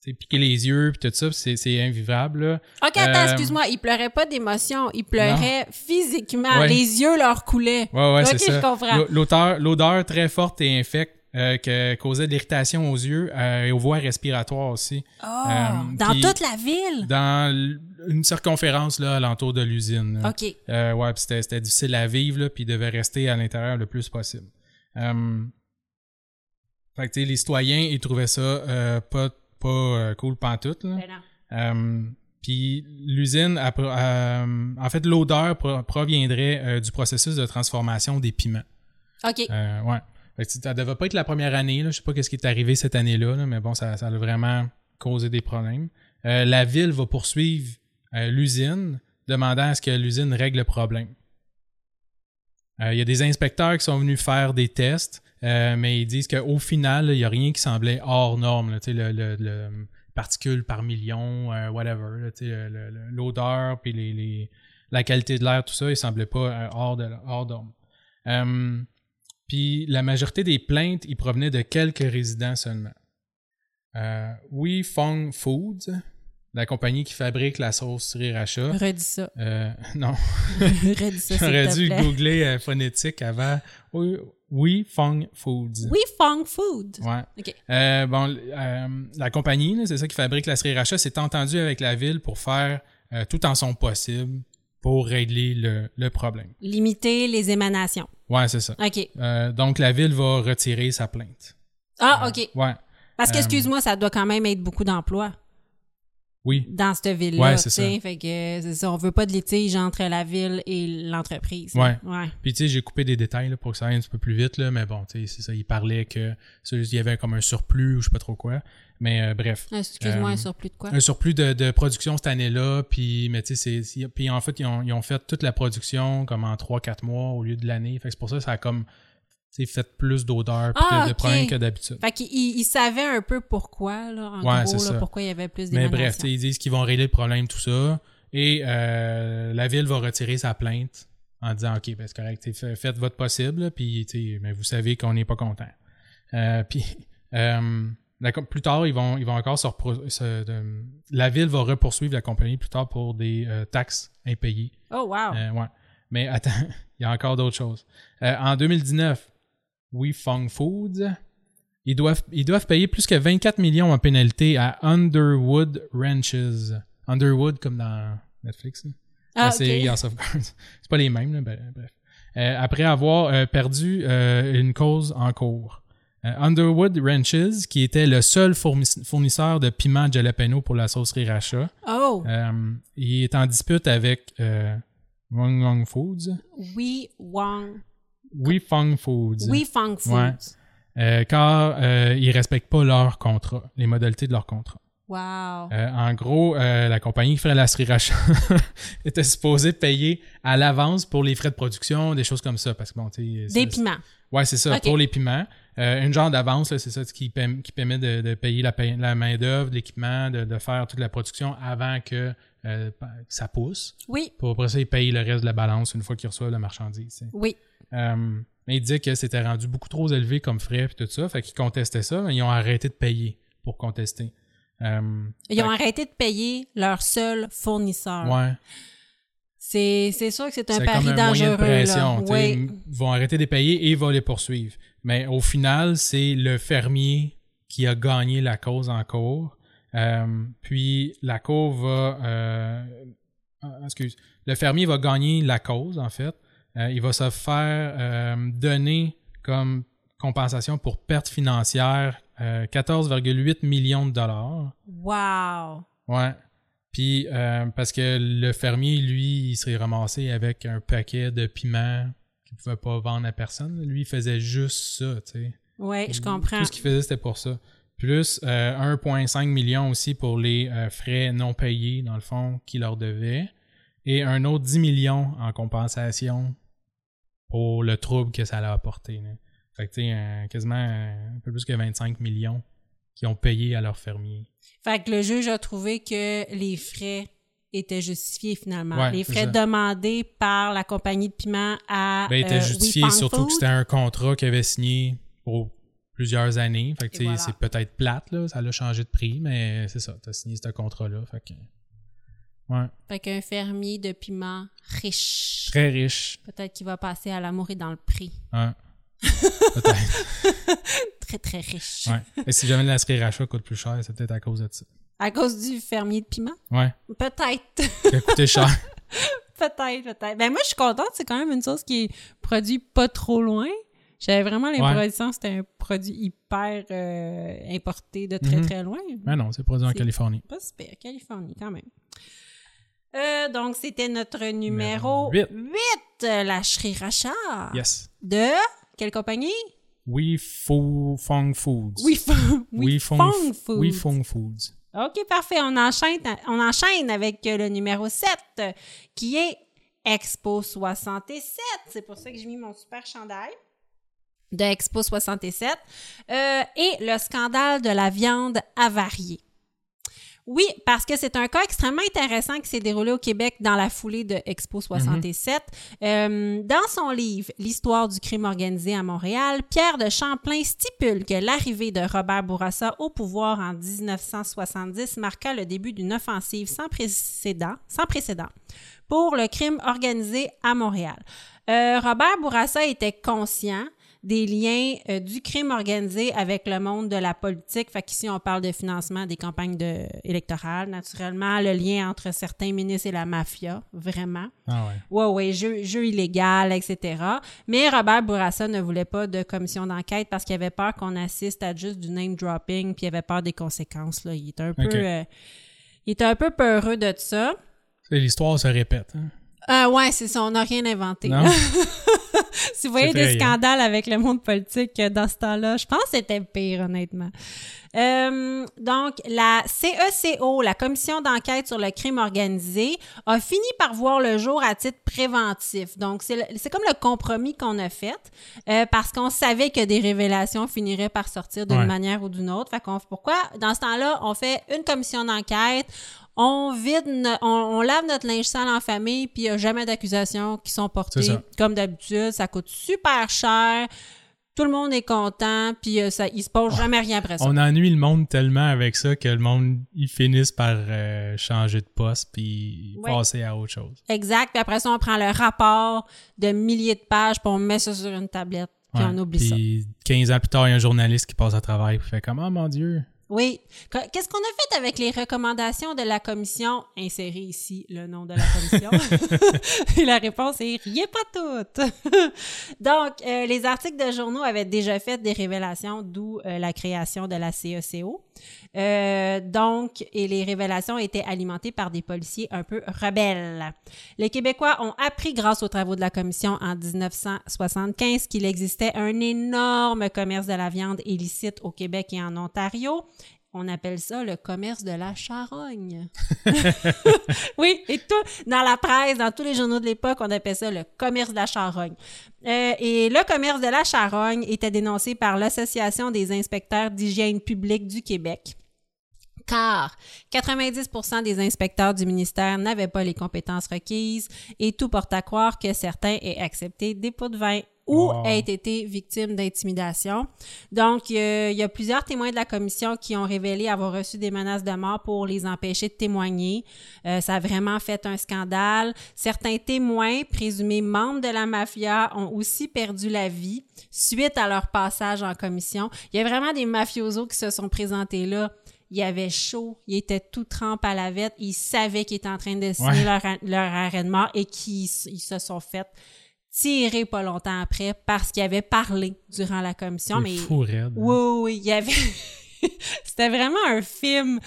euh, tu sais, piquer les yeux, puis tout ça, c'est, invivable. là. OK, attends, Euh, excuse-moi. Ils pleuraient pas d'émotion. Ils pleuraient physiquement. Ouais. Les yeux leur coulaient. Ouais, ouais, c'est ça. L'odeur, l'odeur très forte et infecte euh, que causait de l'irritation aux yeux euh, et aux voies respiratoires aussi. Oh, Euh, dans toute la ville? Dans une circonférence là, alentour de l'usine. OK. Ouais, puis c'était, difficile à vivre, là, puis il devait rester à l'intérieur le plus possible. Fait que, tu sais, les citoyens, ils trouvaient ça pas, pas euh, cool pantoute, là. Ben non. Euh, puis l'usine, euh, en fait, l'odeur pro- proviendrait euh, du processus de transformation des piments. OK. Euh, ouais. Fait que, ça devait pas être la première année, là. Je sais pas qu'est-ce qui est arrivé cette année-là, là, mais bon, ça, ça a vraiment causé des problèmes. La ville va poursuivre l'usine, demandant à ce que l'usine règle le problème. Il y a des inspecteurs qui sont venus faire des tests, euh, mais ils disent qu'au final, il n'y a rien qui semblait hors norme. Là, le, le, le particules par million, euh, whatever. L'odeur, puis les, les- la qualité de l'air, tout ça, il semblait pas euh, hors de hors norme. Puis la majorité des plaintes, ils provenaient de quelques résidents seulement. We Fong Foods, la compagnie qui fabrique la sauce sriracha. Redis ça. Euh, *laughs* non, *laughs* Redis ça, j'aurais dû googler euh, phonétique avant. We, We Fong Foods. We Fong Food. Ouais. OK. Euh, bon, euh, la compagnie, c'est ça qui fabrique la sriracha, s'est entendue avec la ville pour faire euh, tout en son possible pour régler le, le problème. Limiter les émanations. Ouais, c'est ça. OK. Donc, la ville va retirer sa plainte. Ah, OK. Ouais. Parce que, excuse-moi, ça doit quand même être beaucoup d'emplois Oui. dans cette ville-là. Ouais, c'est sais. Fait que, euh, c'est ça, on veut pas de litige entre la ville et l'entreprise. Ouais. Ouais. Puis, tu sais, j'ai coupé des détails là, pour que ça aille un petit peu plus vite, là, mais bon, tu sais, c'est ça. Il parlait que ça, il y avait comme un surplus ou je sais pas trop quoi. Mais euh, bref. Ah, Excuse-moi, Euh, un surplus de quoi? un surplus de, de production cette année-là, puis mais tu sais, puis en fait ils ont, ils ont fait toute la production comme en 3-4 mois au lieu de l'année, fait que c'est pour ça que ça a comme sais, fait plus d'odeur Ah, de, problèmes que d'habitude. Fait qu'ils ils savaient un peu pourquoi, là, en Ouais, gros, c'est là, pourquoi il y avait plus Mais d'émanations. bref, tu sais, ils disent qu'ils vont régler le problème tout ça et euh, la ville va retirer sa plainte en disant ok ben, c'est correct, faites votre possible puis mais vous savez qu'on n'est pas content. Euh, *laughs* puis euh, la plus tard ils vont ils vont encore se, repro- se- de- la ville va repoursuivre la compagnie plus tard pour des taxes impayées. Oh, wow. Ouais. Mais attends, *laughs* il y a encore d'autres choses. En 2019, We Fong Foods, ils doivent, ils doivent payer plus que 24 millions en pénalité à Underwood Ranches. Underwood comme dans Netflix. là. Ah, la série ok. House of Cards. *laughs* C'est pas les mêmes, là, ben, bref. Euh, après avoir euh, perdu euh, une cause en cours. Euh, Underwood Ranches, qui était le seul fournis- fournisseur de piment jalapeno pour la sauce sriracha, Oh, euh, il est en dispute avec euh, Wong Wong Foods. We Wong. We Fong Foods. We Fong Foods. Ouais. Euh, car euh, ils respectent pas leur contrat, les modalités de leur contrat. Wow. Euh, en gros, la compagnie qui ferait la sriracha *laughs* était supposée payer à l'avance pour les frais de production, des choses comme ça, parce que bon, tu sais, Des piments. Ouais, c'est ça, pour les piments. Une genre d'avance, c'est ça qui, qui permet de, de payer la, main-d'œuvre, l'équipement, de, de faire toute la production avant que euh, ça pousse. Oui, Pour après ça, ils payent le reste de la balance une fois qu'ils reçoivent la marchandise. oui. Euh, mais ils disaient que c'était rendu beaucoup trop élevé comme frais et tout ça. Fait qu'ils contestaient ça, mais ils ont arrêté de payer pour contester. Euh, Ils ont arrêté de payer leur seul fournisseur. ouais. C'est sûr que c'est un pari comme un dangereux. moyen de pression. Oui. Ils vont arrêter de les payer et ils vont les poursuivre. Mais au final, c'est le fermier qui a gagné la cause en cours. Euh, puis la cour va... euh, excuse. Le fermier va gagner la cause, en fait. Euh, il va se faire donner comme compensation pour perte financière euh, 14,8 millions de dollars. Wow. Ouais. Puis, parce que le fermier, lui, il serait ramassé avec un paquet de piments qu'il pouvait pas vendre à personne. Lui, il faisait juste ça, tu sais. Oui, je comprends. Tout ce qu'il faisait, c'était pour ça. Plus euh, 1,5 million aussi pour les euh, frais non payés, dans le fond, qu'il leur devait. Et un autre 10 millions en compensation pour le trouble que ça a apporté. là. Fait que, tu sais, euh, quasiment euh, un peu plus que 25 millions qui ont payé à leur fermier. Fait que le juge a trouvé que les frais étaient justifiés finalement. Ouais, les frais demandés par la compagnie de piment à Ben, il était euh, justifié, We Fang surtout Food. que c'était un contrat qu'il avait signé pour plusieurs années. Fait que, voilà. c'est peut-être plate, là. Ça l'a changé de prix, mais c'est ça. T'as signé ce contrat-là. Fait que. Ouais. Fait qu'un fermier de piment riche. Très riche. Peut-être qu'il va passer à l'amour et dans le prix. Ouais. *laughs* peut-être. Très, très riche. Ouais. Et si jamais la sriracha coûte plus cher, c'est peut-être à cause de ça. À cause du fermier de piment? Ouais. Peut-être. Qui a coûté cher. *laughs* peut-être, peut-être. Ben moi, je suis contente. C'est quand même une sauce qui est produite pas trop loin. J'avais vraiment l'impression que c'était un produit hyper euh, importé de très, Mhm. très loin. Mais non, c'est produit en Californie. Pas super. Californie, quand même. Euh, donc, c'était notre numéro Numéro 8, euh, la Sriracha. Yes. De quelle compagnie? We Fo Fong Foods. We, Fong, We We Fong, Fong Foods. We Fong Foods. OK, parfait. On enchaîne, on enchaîne avec le numéro 7, euh, qui est Expo 67. C'est pour ça que j'ai mis mon super chandail de Expo 67. Euh, et le scandale de la viande avariée. Oui, parce que c'est un cas extrêmement intéressant qui s'est déroulé au Québec dans la foulée de Expo 67. Euh, dans son livre L'histoire du crime organisé à Montréal, Pierre de Champlain stipule que l'arrivée de Robert Bourassa au pouvoir en 1970 marqua le début d'une offensive sans précédent, sans précédent pour le crime organisé à Montréal. Euh, Robert Bourassa était conscient des liens euh, du crime organisé avec le monde de la politique. Fait qu'ici, on parle de financement des campagnes de, électorales, naturellement, le lien entre certains ministres et la mafia, vraiment. Ah ouais. Ouais, ouais, jeu, jeu illégal, etc. Mais Robert Bourassa ne voulait pas de commission d'enquête parce qu'il avait peur qu'on assiste à juste du name dropping, puis il avait peur des conséquences. Là. Il était un peu, euh, il était un peu peureux de ça. L'histoire se répète. hein. Euh, ouais, c'est ça, on n'a rien inventé. Non? *laughs* si vous voyez des scandales avec le monde politique euh, dans ce temps-là, je pense que c'était pire, honnêtement. Euh, donc, la CECO, la Commission d'enquête sur le crime organisé, a fini par voir le jour à titre préventif. Donc, c'est comme le compromis qu'on a fait euh, parce qu'on savait que des révélations finiraient par sortir d'une Ouais. manière ou d'une autre. Fait qu'on, pourquoi, dans ce temps-là, on fait une commission d'enquête, on vide, no- on, on lave notre linge sale en famille, puis il n'y a jamais d'accusations qui sont portées. Ça. Comme d'habitude, ça coûte super cher. Tout le monde est content, puis euh, ça, il se passe jamais rien après ça. On ennuie le monde tellement avec ça que le monde, ils finissent par euh, changer de poste puis Ouais. passer à autre chose. Exact. Puis après ça, on prend le rapport de milliers de pages, puis on met ça sur une tablette, puis Ouais. on oublie ça. Puis 15 ans plus tard, il y a un journaliste qui passe à travail et fait comme « Oh mon Dieu! Oui. Que- Qu'est-ce qu'on a fait avec les recommandations de la commission? Insérer ici le nom de la commission. *laughs* Et la réponse est rien pas toutes. *laughs* Donc, euh, les articles de journaux avaient déjà fait des révélations, d'où euh, la création de la CECO. Euh, donc, et les révélations étaient alimentées par des policiers un peu rebelles. Les Québécois ont appris grâce aux travaux de la commission en 1975 qu'il existait un énorme commerce de la viande illicite au Québec et en Ontario. On appelle ça le commerce de la charogne. *laughs* *laughs* oui, et tout, dans la presse, dans tous les journaux de l'époque, on appelait ça le commerce de la charogne. Euh, et le commerce de la charogne était dénoncé par l'Association des inspecteurs d'hygiène publique du Québec car 90% des inspecteurs du ministère n'avaient pas les compétences requises et tout porte à croire que certains aient accepté des pots de vin ou Wow. aient été victimes d'intimidation. Donc, il y, a, il y a plusieurs témoins de la commission qui ont révélé avoir reçu des menaces de mort pour les empêcher de témoigner. Euh, ça a vraiment fait un scandale. Certains témoins, présumés membres de la mafia, ont aussi perdu la vie suite à leur passage en commission. Il y a vraiment des mafiosos qui se sont présentés là. Il avait chaud, il était tout trempe à la vette, ils savaient qu'ils étaient en train de signer Ouais. leur, leur arrêt de mort et qu'ils ils se sont fait tirer pas longtemps après parce qu'ils avaient parlé durant la commission. Mais fou raide. oui, oui, oui, il y avait. *laughs* C'était vraiment un film.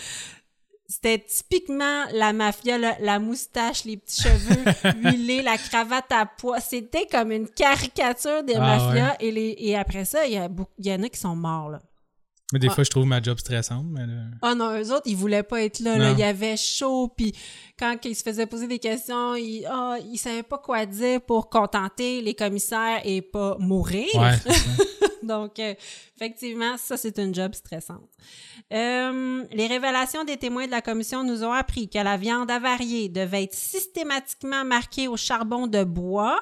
C'était typiquement la mafia, la moustache, les petits cheveux *laughs* huilés, la cravate à pois. C'était comme une caricature des Ah, mafias. Et, les, et après ça, il y, a il y en a qui sont morts. Là. Mais des Ouais. fois, je trouve ma job stressante. Mais là- Ah non, eux autres, ils voulaient pas être là. Il y avait chaud, puis quand ils se faisaient poser des questions, ils, ah, ils savaient pas quoi dire pour contenter les commissaires et pas mourir. Ouais. *laughs* Donc, euh, effectivement, ça, c'est une job stressante. Euh, les révélations des témoins de la commission nous ont appris que la viande avariée devait être systématiquement marquée au charbon de bois,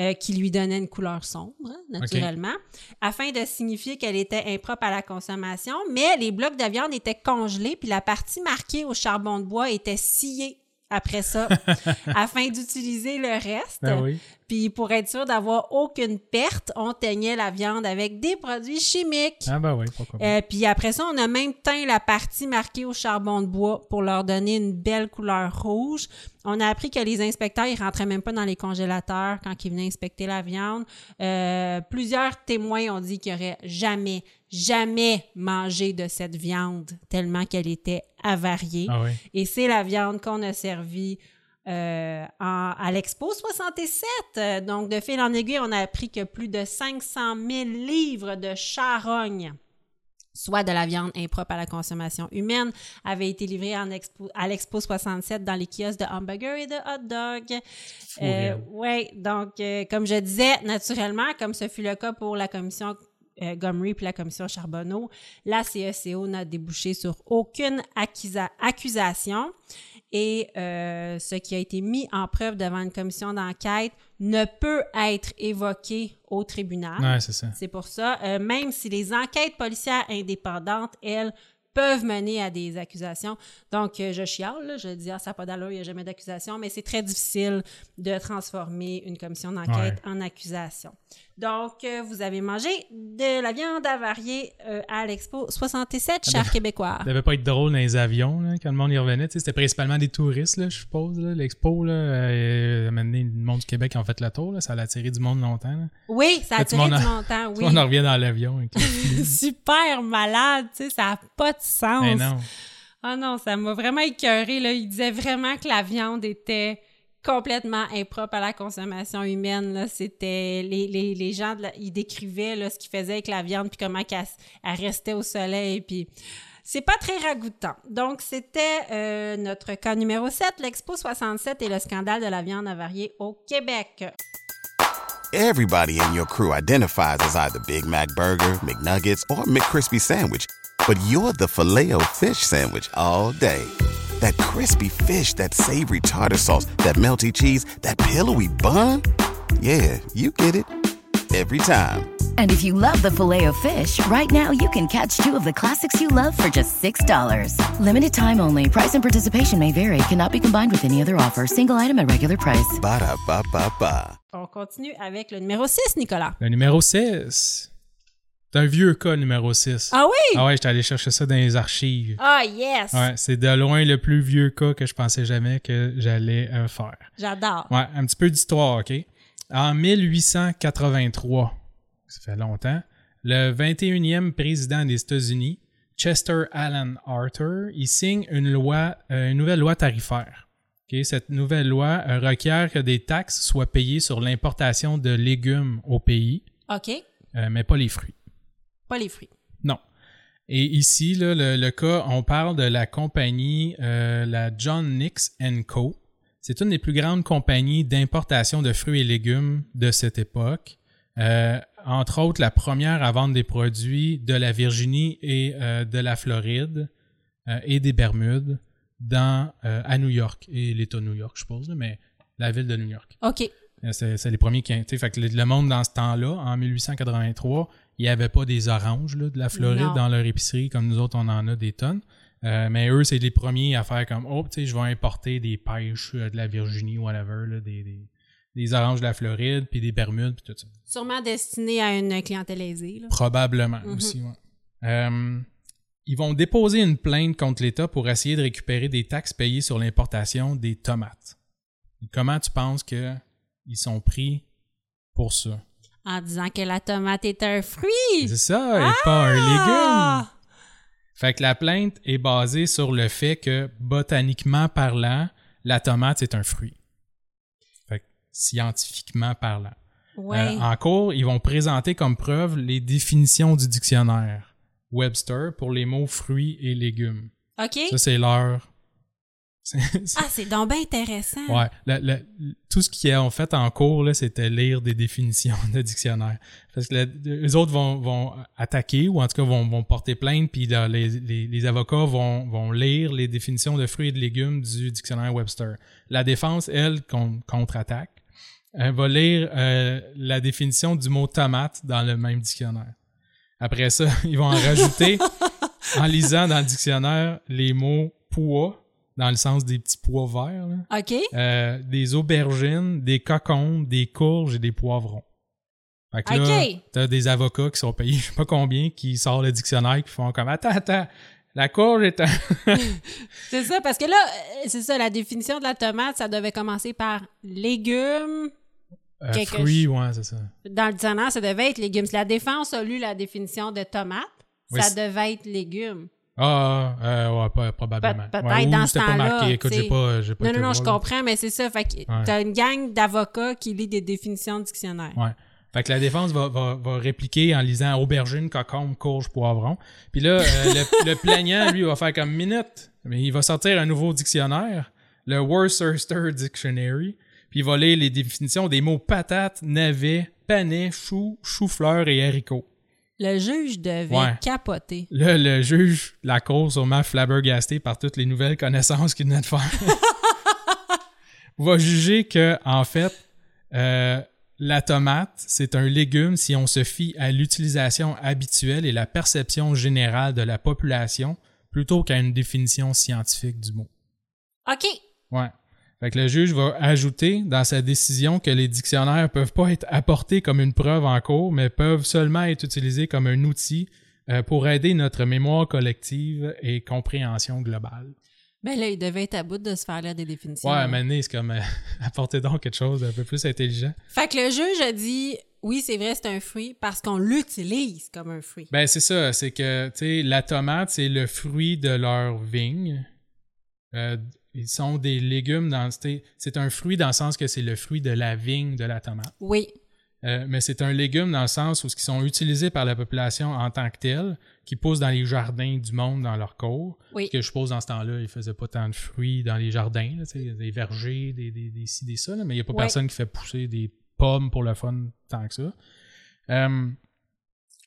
euh, qui lui donnait une couleur sombre, hein, naturellement, afin de signifier qu'elle était impropre à la consommation. Mais les blocs de viande étaient congelés, puis la partie marquée au charbon de bois était sciée après ça, *laughs* afin d'utiliser le reste. Ben oui. Puis pour être sûr d'avoir aucune perte, on teignait la viande avec des produits chimiques. Ah ben oui, pourquoi pas. Euh, puis après ça, on a même teint la partie marquée au charbon de bois pour leur donner une belle couleur rouge. On a appris que les inspecteurs, ils rentraient même pas dans les congélateurs quand ils venaient inspecter la viande. Euh, plusieurs témoins ont dit qu'ils n'auraient jamais, jamais mangé de cette viande tellement qu'elle était avariée. Ah oui. Et c'est la viande qu'on a servie euh, en- à l'Expo 67. Euh, Donc, de fil en aiguille, on a appris que plus de 500 000 livres de charogne, soit de la viande impropre à la consommation humaine, avaient été livrés en expo, à l'Expo 67 dans les kiosques de hamburgers et de hot. Fou raide. oui, donc, euh, comme je disais, naturellement, comme ce fut le cas pour la commission euh, Gomery puis la commission Charbonneau, la CECO n'a débouché sur aucune accusa- accusation et euh, ce qui a été mis en preuve devant une commission d'enquête ne peut être évoqué au tribunal. Ouais, c'est ça. C'est pour ça, euh, même si les enquêtes policières indépendantes, elles, peuvent mener à des accusations. Donc, euh, je chiale, là, je dis, ah, ça n'a pas d'allure, il n'y a jamais d'accusation, mais c'est très difficile de transformer une commission d'enquête en accusation. Donc, euh, vous avez mangé de la viande avariée euh, à l'Expo 67, chers Québécois. Ça devait pas être drôle dans les avions, là, quand le monde y revenait. C'était principalement des touristes, là, je suppose. L'expo, là, euh, a mené le monde du Québec qui ont fait le tour. Là, ça a attiré du monde longtemps. Là. Oui, ça a attiré du monde Tout le *laughs* monde en oui. revient dans l'avion. *laughs* Super malade, tu sais, ça n'a pas de sens. Mais non. Ah non, ça m'a vraiment écœuré. Il disait vraiment que la viande était complètement impropre à la consommation humaine. C'était les, gens, décrivaient ce qu'ils faisaient avec la viande, puis comment elle restait au soleil, puis c'est pas très ragoûtant. Donc, c'était euh, notre cas numéro 7, l'Expo 67 et le scandale de la viande avariée au Québec. Everybody in your crew identifies as either Big Mac Burger, McNuggets, or McCrispy Sandwich. But you're the filet fish Sandwich all day. That crispy fish, that savory tartar sauce, that melty cheese, that pillowy bun. Yeah, you get it. Every time. And if you love the filet of fish, right now you can catch two of the classics you love for just $6. Limited time only. Price and participation may vary. Cannot be combined with any other offer. Single item at regular price. Ba-da-ba-ba-ba. On continue avec le numéro 6, Nicolas. Le numéro 6. C'est un vieux cas, numéro 6. Ah oui? Ah ouais, j'étais allé chercher ça dans les archives. Ah yes! Ouais, c'est de loin le plus vieux cas que je pensais jamais que j'allais euh, faire. J'adore. Ouais, un petit peu d'histoire, OK? En 1883, ça fait longtemps, le 21e président des États-Unis, Chester Allen Arthur, il signe une loi, euh, une nouvelle loi tarifaire. OK? Cette nouvelle loi euh, requiert que des taxes soient payées sur l'importation de légumes au pays, OK. mais pas les fruits. Pas les fruits. Non. Et ici, là, le, le cas, on parle de la compagnie, euh, la John Nix Co. C'est une des plus grandes compagnies d'importation de fruits et légumes de cette époque. Euh, entre autres, la première à vendre des produits de la Virginie et euh, de la Floride et des Bermudes dans, à New York et l'État de New York, je suppose, mais la ville de New York. OK. C'est les premiers qui. Fait que le, le monde dans ce temps-là, en 1883, il n'y avait pas des oranges là, de la Floride Non. dans leur épicerie comme nous autres, on en a des tonnes. Euh, mais eux, c'est les premiers à faire comme Oh, tu sais, je vais importer des pêches euh, de la Virginie, whatever, là, des, des, des oranges de la Floride, puis des Bermudes, puis tout ça. Sûrement destiné à une clientèle aisée. Là. Probablement Mhm. aussi, ouais. Euh, ils vont déposer une plainte contre l'État pour essayer de récupérer des taxes payées sur l'importation des tomates. Et comment tu penses que ils sont pris pour ça? En disant que la tomate est un fruit. C'est ça, et pas un légume. Ah! Fait que la plainte est basée sur le fait que, botaniquement parlant, la tomate est un fruit. Fait que, scientifiquement parlant. Ouais. Euh, en cours, ils vont présenter comme preuve les définitions du dictionnaire Webster pour les mots fruits et légumes. OK. Ça, c'est leur. Ah, c'est donc bien intéressant. Ouais, le- le- tout ce qu'ils ont fait en cours, là, c'était lire des définitions de dictionnaire. Parce que le- les autres vont, vont attaquer ou en tout cas vont, vont porter plainte, puis là, les, les- les avocats vont, vont lire les définitions de fruits et de légumes du dictionnaire Webster. La défense, elle, con- contre-attaque. Elle va lire euh, la définition du mot tomate dans le même dictionnaire. Après ça, *laughs* ils vont en rajouter en lisant dans le dictionnaire les mots pois, dans le sens des petits pois verts. là. OK. Euh, des aubergines, des cocombes, des courges et des poivrons. Fait que là, t'as des avocats qui sont payés *laughs* je sais pas combien, qui sortent le dictionnaire, qui font comme Attends, attends, la courge est un. *laughs* C'est ça, parce que là, euh, c'est ça, la définition de la tomate, ça devait commencer par légumes. Euh, Quelque fruit, ouais, c'est ça. Dans le dictionnaire, ça devait être légumes. Si la défense a lu la définition de tomate, Oui, ça devait être légumes. Ah, euh, ouais, pas- probablement. Pe- peut-être Ouais, ou dans ce temps-là, marqué. Écoute, j'ai pas, j'ai pas Non, non, non, je comprends, mais c'est ça. Fait que Ouais. t'as une gang d'avocats qui lit des définitions de dictionnaire. Ouais. Fait que la défense va, va, va répliquer en lisant aubergine, cocombe, courge, poivron. Puis là, euh, le, *laughs* le plaignant, lui, va faire comme minute. Mais il va sortir un nouveau dictionnaire, le Worcester Dictionary. Puis il va lire les définitions des mots patate, navet, panais, chou, chou-fleur et haricots. Le juge devait Ouais. capoter. Là, le juge, la cause, sûrement flabbergasté par toutes les nouvelles connaissances qu'il venait de faire, *laughs* va juger que, en fait, euh, la tomate, c'est un légume si on se fie à l'utilisation habituelle et la perception générale de la population plutôt qu'à une définition scientifique du mot. OK. Ouais. Fait que le juge va ajouter dans sa décision que les dictionnaires peuvent pas être apportés comme une preuve en cours, mais peuvent seulement être utilisés comme un outil euh, pour aider notre mémoire collective et compréhension globale. Ben là, il devait être à bout de se faire lire des définitions. Ouais, donné, c'est comme euh, *laughs* apporter donc quelque chose d'un peu plus intelligent. Fait que le juge a dit oui, c'est vrai, c'est un fruit parce qu'on l'utilise comme un fruit. Ben c'est ça, c'est que tu sais la tomate c'est le fruit de leur vigne. Euh, ils sont des légumes dans c'est c'est un fruit dans le sens que c'est le fruit de la vigne de la tomate. Oui. Euh, mais c'est un légume dans le sens où ils sont utilisés par la population en tant que tel, qui poussent dans les jardins du monde dans leur cours. Oui. Parce que je suppose dans ce temps-là, ils faisaient pas tant de fruits dans les jardins, là, des vergers, des, des, des ci, des ça, là, mais il n'y a pas personne qui fait pousser des pommes pour le fun tant que ça. Euh,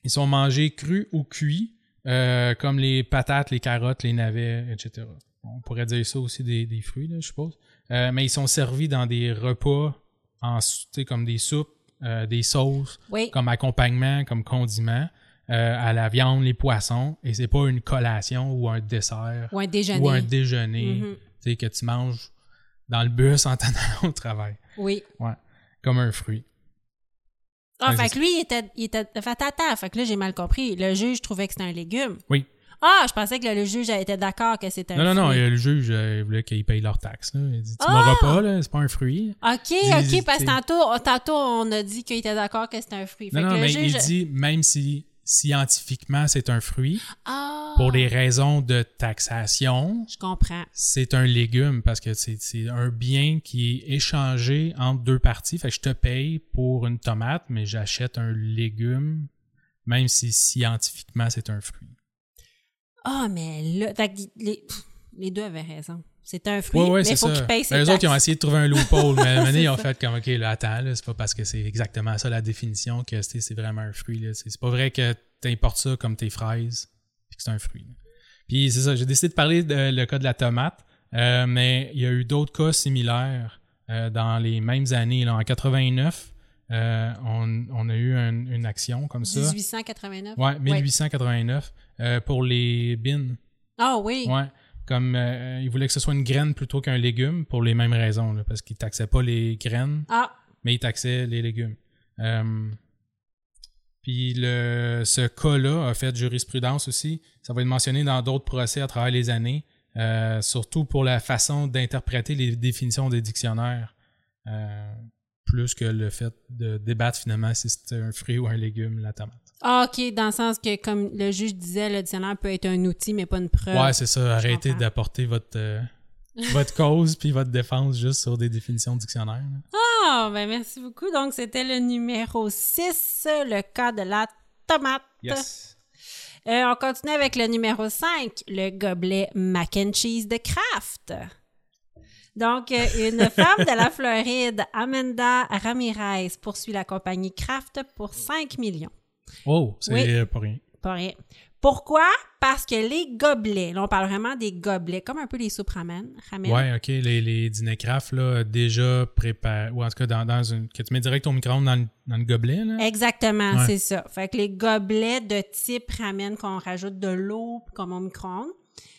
ils sont mangés crus ou cuits, euh, comme les patates, les carottes, les navets, etc. On pourrait dire ça aussi des, des fruits, là, je suppose. Euh, mais ils sont servis dans des repas, en, comme des soupes, euh, des sauces, Oui. comme accompagnement, comme condiment, euh, à la viande, les poissons, et c'est pas une collation ou un dessert Ou un déjeuner. ou un déjeuner Mhm. tu sais, que tu manges dans le bus en *laughs* t'en allant au travail. Oui. Ouais. Comme un fruit. Ah, Ouais, fait que lui, il était, il était. Fait attends, fait que là, j'ai mal compris. Le juge trouvait que c'était un légume. Oui. Ah, je pensais que le, le juge était d'accord que c'était un Non, non, non, euh, le juge euh, il voulait qu'ils payent leurs taxes. Là. Il dit Tu Ah! m'auras pas, là, c'est pas un fruit. OK, OK, parce que tantôt, tantôt, on a dit qu'il était d'accord que c'était un fruit. Fait Non, que non, le mais juge... il dit même si scientifiquement c'est un fruit, Ah! pour des raisons de taxation, Je comprends. c'est un légume parce que c'est c'est un bien qui est échangé entre deux parties. Fait que je te paye pour une tomate, mais j'achète un légume, même si scientifiquement c'est un fruit. Ah, mais là, les, les deux avaient raison. C'est un fruit, Ouais, ouais, mais il faut ça. qu'il paye ses Les autres, ils ont essayé de trouver un loophole, mais à un moment *laughs* ils ont fait comme, OK, là, attends, là, c'est pas parce que c'est exactement ça la définition que c'est vraiment un fruit. là. C'est pas vrai que tu importes ça comme tes fraises, puis que c'est un fruit. là. Puis c'est ça, j'ai décidé de parler de le cas de la tomate, euh, mais il y a eu d'autres cas similaires euh, dans les mêmes années. Là, en 89, euh, on, on a eu un- une action comme ça. 1889? Ouais, 1889, euh, pour les bines. Ah oui. Ouais. Comme euh, ils voulaient que ce soit une graine plutôt qu'un légume pour les mêmes raisons, là, parce qu'ils taxaient pas les graines, Ah, mais ils taxaient les légumes. Euh, puis le, ce cas-là a fait jurisprudence aussi. Ça va être mentionné dans d'autres procès à travers les années, euh, surtout pour la façon d'interpréter les définitions des dictionnaires, plus que le fait de débattre finalement si c'est un fruit ou un légume, la tomate. Ah, OK, dans le sens que, comme le juge disait, le dictionnaire peut être un outil, mais pas une preuve. Ouais, c'est ça. Arrêtez d'apporter votre, euh, *laughs* votre cause puis votre défense juste sur des définitions de dictionnaire. Ah, ben merci beaucoup. Donc, c'était le numéro 6, le cas de la tomate. Euh, on continue avec le numéro 5, le gobelet mac and cheese de Kraft. Donc, euh, une *laughs* femme de la Floride, Amanda Ramirez, poursuit la compagnie Kraft pour 5 millions. Oh, c'est Oui. euh, pas rien. Pas rien. Pourquoi? Parce que les gobelets, là, on parle vraiment des gobelets, comme un peu les soupes ramen. ramen. Ouais, ok. Les, les dîners craft, là, déjà préparés, ou en tout cas, dans, dans une, que tu mets direct au micro-ondes dans le, dans le gobelet, là? Exactement, Ouais. c'est ça. Fait que les gobelets de type ramen qu'on rajoute de l'eau comme au micro-ondes,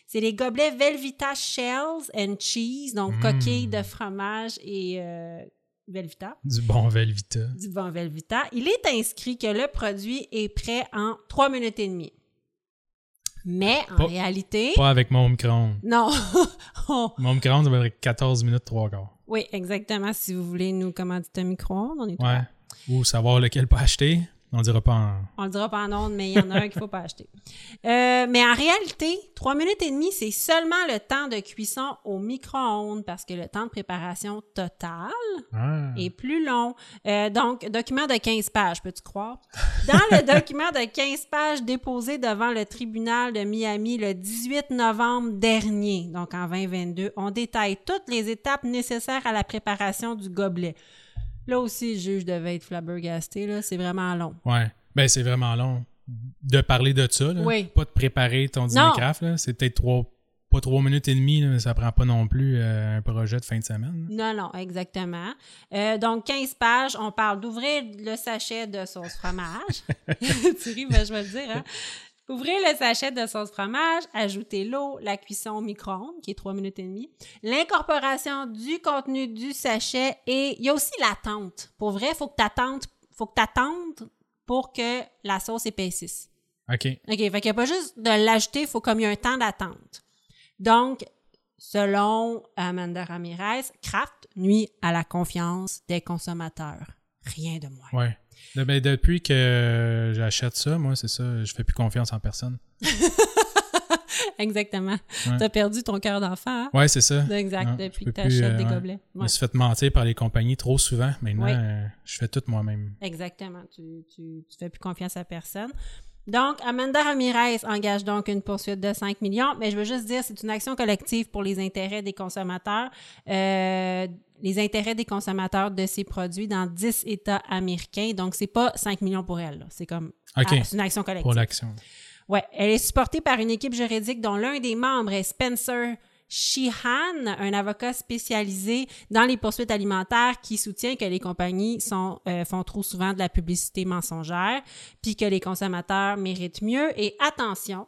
c'est les gobelets Velvita Shells and Cheese, donc Mm. coquilles de fromage et euh, Velvita, Du bon Velvita. du bon Velvita. Il est inscrit que le produit est prêt en 3 minutes et demie. Mais en Pas- réalité, Pas avec mon micro-ondes. non. *laughs* Oh, Mon micro-ondes, ça va être 14 minutes, 3 quarts. oui, exactement. Si vous voulez nous commander un micro-ondes, on est Ouais. Ou savoir lequel pas acheter. On dira pas en. On le dira pas en ondes, mais il y en a un qu'il faut pas acheter. Euh, mais en réalité, trois minutes et demie, c'est seulement le temps de cuisson au micro-ondes parce que le temps de préparation total Ah. est plus long. Euh, donc, document de 15 pages, peux-tu croire? Dans le *laughs* document de 15 pages déposé devant le tribunal de Miami le 18 novembre dernier, donc en 2022, on détaille toutes les étapes nécessaires à la préparation du gobelet. Là aussi, le juge devait être flabbergasté, là. C'est vraiment long. Ouais. Ben, c'est vraiment long de parler de ça, là. Oui. Pas de préparer ton dîner Non. craft, là. C'est peut-être trois, pas trois minutes et demie, là, mais ça prend pas non plus euh, un projet de fin de semaine. Non, non, exactement. Euh, donc, 15 pages, on parle d'ouvrir le sachet de sauce fromage. *laughs* *laughs* tu ris, mais je vais le dire, hein? Ouvrez le sachet de sauce fromage, ajoutez l'eau, la cuisson au micro-ondes, qui est 3 minutes et demie, l'incorporation du contenu du sachet et il y a aussi l'attente. Pour vrai, il faut que tu faut que t'attendes pour que la sauce épaississe. OK. OK, fait qu'il n'y a pas juste de l'ajouter, il faut comme il y a un temps d'attente. Donc, selon Amanda Ramirez, Kraft nuit à la confiance des consommateurs. Rien de moins. Ouais. Ben, depuis que j'achète ça, moi, c'est ça, je fais plus confiance en personne. *laughs* Exactement. Ouais. T'as perdu ton cœur d'enfant, hein? Ouais, c'est ça. Exact, depuis que t'achètes euh, des ouais. gobelets. Je me suis fait mentir par les compagnies trop souvent. Maintenant, Oui. euh, je fais tout moi-même. Exactement. Tu, tu, tu fais plus confiance à personne. Donc, Amanda Ramirez engage donc une poursuite de 5 millions, mais je veux juste dire, c'est une action collective pour les intérêts des consommateurs, euh, les intérêts des consommateurs de ces produits dans 10 États américains. Donc, c'est pas 5 millions pour elle. C'est comme, ah, c'est une action collective. Pour l'action. Ouais, elle est supportée par une équipe juridique dont l'un des membres est Spencer Sheehan, un avocat spécialisé dans les poursuites alimentaires qui soutient que les compagnies euh, font trop souvent de la publicité mensongère, puis que les consommateurs méritent mieux. Et attention,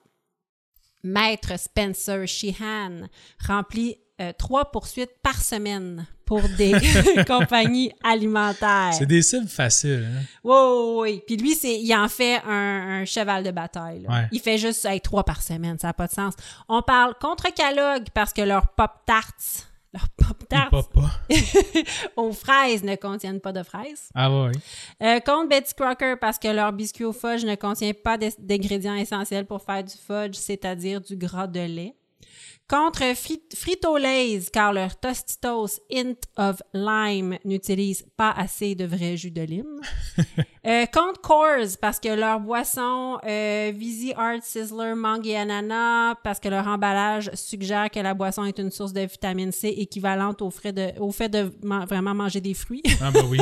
Maître Spencer Sheehan remplit euh, trois poursuites par semaine pour des *laughs* *laughs* compagnies alimentaires. C'est des cibles faciles. Hein? Oui, oui, oui. Puis lui, c'est, il en fait un, un cheval de bataille. là. Ouais. Il fait juste hey, trois par semaine, ça n'a pas de sens. On parle contre Kellogg parce que leurs Pop-Tarts, leurs Pop-Tarts *laughs* aux fraises ne contiennent pas de fraises. Ah ouais. Euh, contre Betty Crocker parce que leur biscuit au fudge ne contient pas d'ingrédients essentiels pour faire du fudge, c'est-à-dire du gras de lait. Contre Frit- Frito-Lays, car leur Tostitos Hint of Lime n'utilise pas assez de vrai jus de lime. *laughs* Euh, contre Coors, parce que leur boisson euh, Visi Art Sizzler Mangue et Ananas, parce que leur emballage suggère que la boisson est une source de vitamine C équivalente au, frais de, au fait de man- vraiment manger des fruits. Ah bah oui.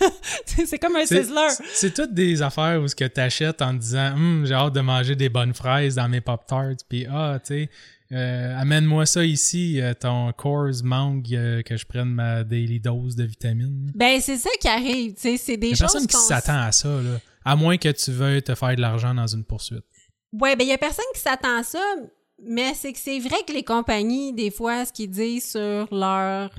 *laughs* c'est comme un sizzler. C'est toutes des affaires où ce que t'achètes en te disant Hum, j'ai hâte de manger des bonnes fraises dans mes pop tarts puis ah tu sais euh, amène-moi ça ici euh, ton Coors mangue euh, que je prenne ma daily dose de vitamines. Ben, c'est ça qui arrive, tu sais, c'est des Il y a choses personne qui s'attend à ça là, à moins que tu veuilles te faire de l'argent dans une poursuite. Ouais, ben, il y a personne qui s'attend à ça, mais c'est que c'est vrai que les compagnies, des fois, ce qu'ils disent sur leur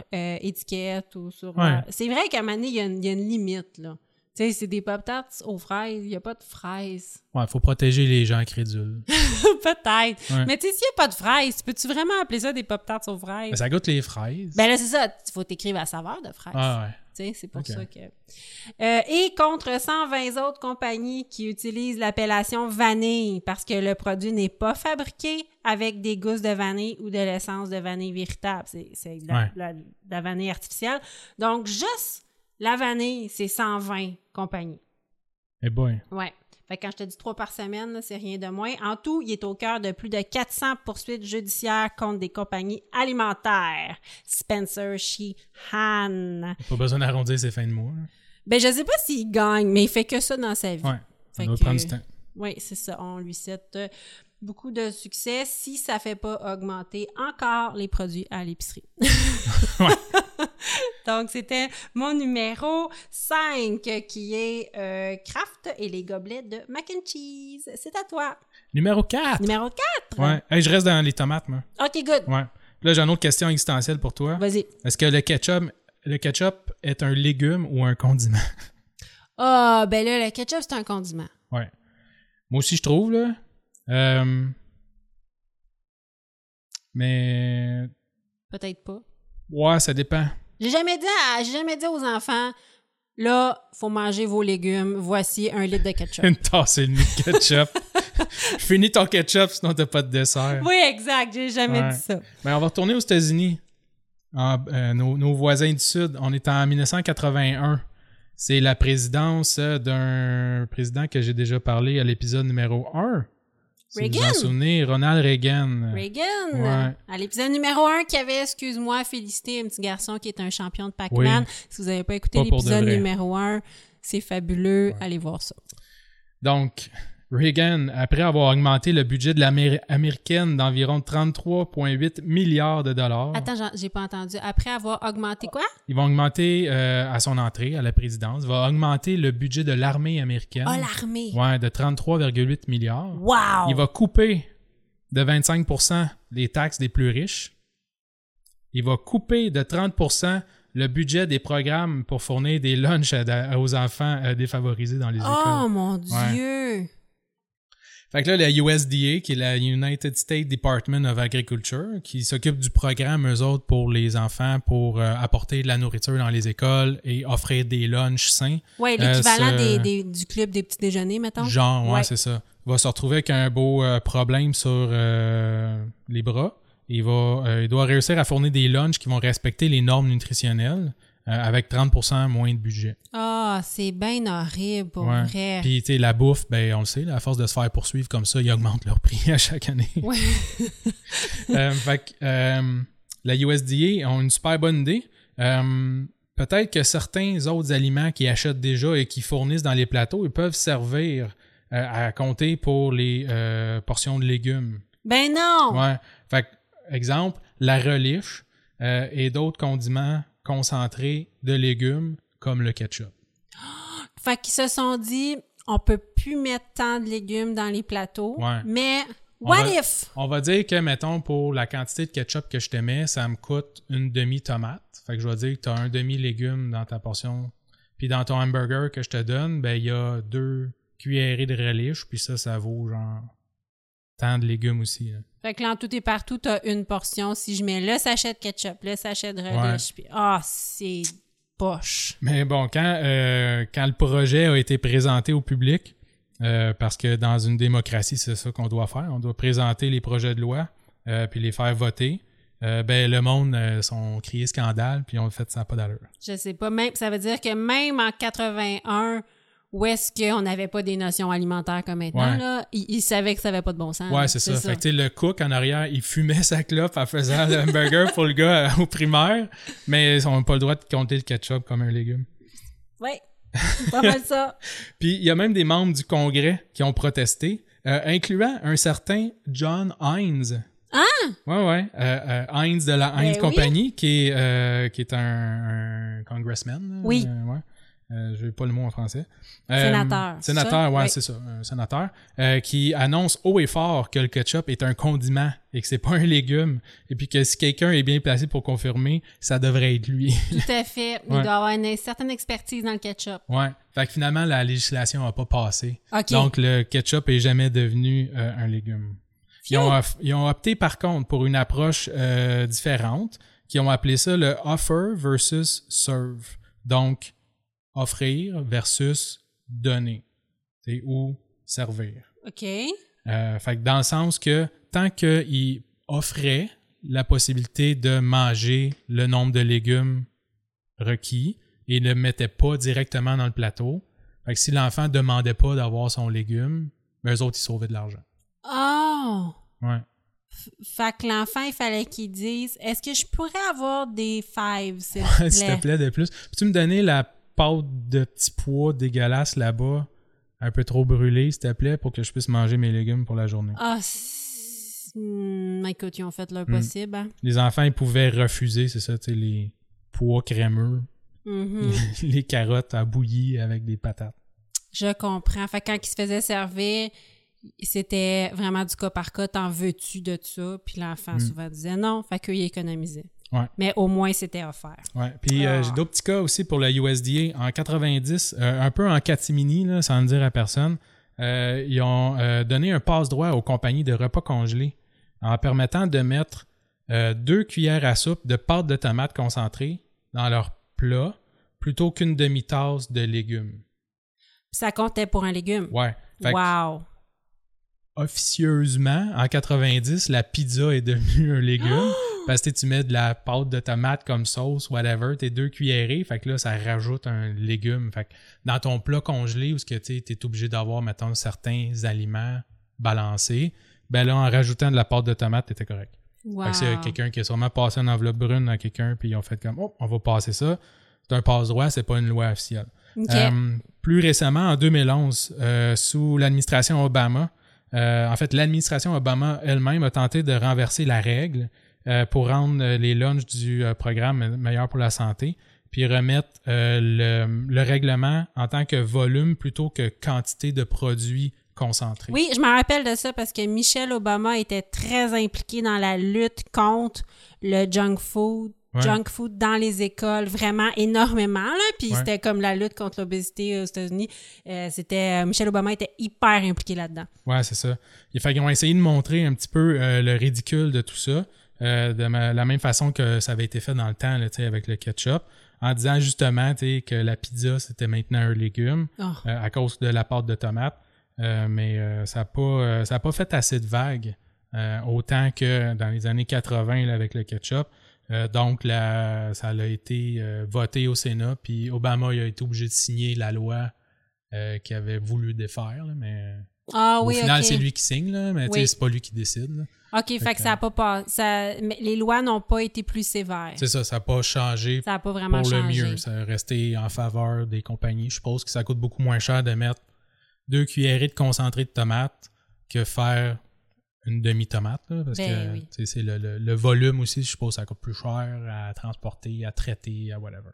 étiquette ou sur Ouais. leur- C'est vrai qu'à un moment donné, il y, y a une limite, là. Tu sais, c'est des Pop-Tarts aux fraises, il n'y a pas de fraises. Ouais, faut protéger les gens crédules. *laughs* Peut-être. Ouais. Mais tu sais, s'il n'y a pas de fraises, peux-tu vraiment appeler ça des Pop-Tarts aux fraises? Mais ça goûte les fraises. Ben là, c'est ça, il faut t'écrire à saveur de fraises. ah ouais. Tu sais, c'est pour ça que. Euh, et contre 120 autres compagnies qui utilisent l'appellation vanille parce que le produit n'est pas fabriqué avec des gousses de vanille ou de l'essence de vanille véritable. C'est c'est de, la- Ouais. la- de la vanille artificielle. Donc, juste la vanille, c'est 120 compagnies. Eh boy. Ouais. Fait que quand je te dis trois par semaine, c'est rien de moins. En tout, il est au cœur de plus de 400 poursuites judiciaires contre des compagnies alimentaires. Spencer Sheehan. Pas besoin d'arrondir ses fins de mois. là. Ben, je sais pas s'il gagne, mais il fait que ça dans sa vie. Ouais. Fait que- prendre du temps. Oui, c'est ça. On lui souhaite euh, beaucoup de succès si ça fait pas augmenter encore les produits à l'épicerie. *laughs* Ouais. *laughs* *laughs* Donc, c'était mon numéro 5 qui est euh, Kraft et les gobelets de mac and cheese. C'est à toi. Numéro 4. Numéro 4. Ouais. Hey, je reste dans les tomates, moi. OK, good. Ouais. Là, j'ai une autre question existentielle pour toi. Vas-y. Est-ce que le ketchup, le ketchup est un légume ou un condiment? *laughs* Ah, ben là, le ketchup, c'est un condiment. Ouais. Moi aussi, je trouve, là. Euh, Mais. Peut-être pas. Ouais, ça dépend. J'ai jamais dit, à- j'ai jamais dit aux enfants, là, faut manger vos légumes. Voici un litre de ketchup. *laughs* Une tasse et demie de ketchup. *laughs* Finis ton ketchup, sinon t'as pas de dessert. oui, exact. J'ai jamais Ouais. dit ça. Mais on va retourner aux États-Unis. Euh, nos, nos voisins du Sud. On est en 1981. C'est la présidence euh, d'un président que j'ai déjà parlé à l'épisode numéro 1. Si vous Reagan. vous en souvenez, Ronald Reagan. Reagan, Ouais. à l'épisode numéro 1 qui avait, excuse-moi, félicité un petit garçon qui est un champion de Pac-Man. Si vous n'avez pas écouté l'épisode numéro 1, c'est fabuleux. Allez voir ça. Donc, Reagan, après avoir augmenté le budget de l'américaine d'environ 33,8 milliards de dollars. Attends, j'ai pas entendu. Après avoir augmenté quoi? Il va augmenter euh, à son entrée à la présidence, il va augmenter le budget de l'armée américaine. Ah, l'armée. Ouais, de 33,8 milliards. Wow! Il va couper de 25% les taxes des plus riches. Il va couper de 30% le budget des programmes pour fournir des lunchs aux enfants euh, défavorisés dans les Oh écoles. mon Ouais. Fait que là, la USDA, qui est la United States Department of Agriculture, qui s'occupe du programme, eux autres, pour les enfants, pour euh, apporter de la nourriture dans les écoles et offrir des lunchs sains. Ouais, Euh, l'équivalent des- du club des petits déjeuners, mettons. Genre, ouais, Ouais. c'est ça. Il va se retrouver avec un beau euh, problème sur euh, les bras. Il, va, euh, il doit réussir à fournir des lunchs qui vont respecter les normes nutritionnelles euh, avec 30% moins de budget. Ah, c'est bien horrible, pour Ouais. vrai. Puis, tu sais, la bouffe, ben, on le sait, là, à force de se faire poursuivre comme ça, ils augmentent leur prix *laughs* à chaque année. Ouais. *laughs* Euh, fait que, euh, la USDA ont une super bonne idée. Euh, Peut-être que certains autres aliments qu'ils achètent déjà et qui fournissent dans les plateaux, ils peuvent servir euh, à compter pour les euh, portions de légumes. Ben non! Ouais. Fait que, exemple, la reliche euh, et d'autres condiments concentrés de légumes comme le ketchup. *gasps* Fait qu'ils se sont dit, on peut plus mettre tant de légumes dans les plateaux, Ouais. mais On what va- if? On va dire que, mettons, pour la quantité de ketchup que je te mets, ça me coûte une demi-tomate. Fait que je vais dire que tu as un demi-légume dans ta portion. Puis dans ton hamburger que je te donne, ben il y a deux cuillerées de relish, puis ça, ça vaut genre de légumes aussi. là. Fait que là, en tout et partout, t'as une portion. Si je mets le sachet de ketchup, le sachet de relish, puis ah, c'est poche. Mais bon, quand, euh, quand le projet a été présenté au public, euh, parce que dans une démocratie, c'est ça qu'on doit faire, on doit présenter les projets de loi, euh, puis les faire voter. Euh, ben, le monde euh, sont crié scandale, puis on fait ça pas d'allure. Je sais pas. Même, ça veut dire que même en 81, où est-ce qu'on n'avait pas des notions alimentaires comme maintenant, Ouais. là, ils, ils savaient que ça avait pas de bon sens. Ouais, c'est ça. Fait que, le cook en arrière, il fumait *laughs* sa clope en faisant le hamburger pour le gars euh, au primaire, mais ils n'ont pas le droit de compter le ketchup comme un légume. Ouais. Pas mal ça. *laughs* Puis il y a même des membres du Congrès qui ont protesté, euh, incluant un certain John Hines. Ah! Ouais, ouais. Euh, Hines de la Hines Ben Company, qui est, qui est un, un congressman. là. Oui. Ouais. Euh, je n'ai pas le mot en français. Euh, Sénateur, Sénateur, ça? ouais, Oui. c'est ça. Un sénateur. euh, qui annonce haut et fort que le ketchup est un condiment et que c'est pas un légume. Et puis que si quelqu'un est bien placé pour confirmer, ça devrait être lui. Tout à *laughs* fait. Il Ouais. doit avoir une certaine expertise dans le ketchup. ouais. Fait que finalement, la législation n'a pas passé. OK. Donc, le ketchup est jamais devenu un légume. Ils ont, ils ont opté, par contre, pour une approche différente, qui ont appelé ça le offer versus serve. Donc, offrir versus donner. C'est ou servir. OK. Euh, fait que dans le sens que tant qu'ils offraient la possibilité de manger le nombre de légumes requis et ne le mettaient pas directement dans le plateau, fait que si l'enfant demandait pas d'avoir son légume, ben eux autres, ils sauvaient de l'argent. Oh! Ouais. Fait que l'enfant, il fallait qu'il dise Est-ce que je pourrais avoir des fives, s'il *laughs* te plaît? S'il te plaît, de plus. Peux-tu me donner la pâte de petits pois dégueulasse là-bas, un peu trop brûlée, s'il te plaît, pour que je puisse manger mes légumes pour la journée? Ah, hmm, écoute, ils ont fait leur Hmm. possible. hein. Les enfants, ils pouvaient refuser, c'est ça, tu sais, les pois crémeux, Mhm. *laughs* les carottes à bouillie avec des patates. Je comprends. Fait que quand il se faisait servir, c'était vraiment du cas par cas. T'en veux-tu de ça? Puis l'enfant souvent disait non. Fait qu'il économisait. Hmm. Ouais. Mais au moins, c'était offert. Ouais. Puis euh, Ah. j'ai d'autres petits cas aussi pour la USDA. En 90, euh, un peu en catimini, là, sans le dire à personne, euh, ils ont donné un passe-droit aux compagnies de repas congelés en permettant de mettre deux cuillères à soupe de pâte de tomate concentrée dans leur plat plutôt qu'une demi-tasse de légumes. Ça comptait pour un légume? Ouais. Fait que, Wow! officieusement, en 90, la pizza est devenue un légume. *gasps* parce que tu mets de la pâte de tomate comme sauce, whatever, tes deux cuillerées, fait que là, ça rajoute un légume. Fait que dans ton plat congelé, où tu es obligé d'avoir, mettons, certains aliments balancés, ben là, en rajoutant de la pâte de tomate, t'étais correct. Wow! Fait que c'est quelqu'un qui a sûrement passé une enveloppe brune à quelqu'un, puis ils ont fait comme, oh, on va passer ça. C'est un passe-droit, c'est pas une loi officielle. Euh, plus récemment, en 2011, euh, sous l'administration Obama, euh, en fait, l'administration Obama elle-même a tenté de renverser la règle euh, pour rendre euh, les lunchs du euh, programme meilleurs pour la santé, puis remettre le, le règlement en tant que volume plutôt que quantité de produits concentrés. Oui, je me rappelle de ça parce que Michelle Obama était très impliquée dans la lutte contre le junk food. Ouais. Junk food dans les écoles, vraiment énormément, là. Puis Ouais. c'était comme la lutte contre l'obésité aux États-Unis. Euh, c'était, Michelle Obama était hyper impliquée là-dedans. Ouais, c'est ça. Il fait qu'ils ont essayé de montrer un petit peu euh, le ridicule de tout ça, euh, de ma- la même façon que ça avait été fait dans le temps, là, avec le ketchup, en disant justement que la pizza, c'était maintenant un légume Oh. euh, à cause de la pâte de tomate. Euh, mais ça n'a pas, ça a pas fait assez de vagues, autant que dans les années 80 là, avec le ketchup. Donc, la, ça a été voté au Sénat, puis Obama il a été obligé de signer la loi qu'il avait voulu défaire, là, mais Ah au oui, final, c'est lui qui signe, mais Oui. c'est pas lui qui décide. OK, fait, que ça a pas pas, ça, mais les lois n'ont pas été plus sévères. C'est ça, ça n'a pas changé Ça a pas vraiment pour le changé. mieux. Ça a resté en faveur des compagnies. Je suppose que ça coûte beaucoup moins cher de mettre deux cuillerées de concentré de tomate que faire une demi-tomate. parce Ben que oui. c'est le, le- le volume aussi, je suppose que ça coûte plus cher à transporter, à traiter, à whatever.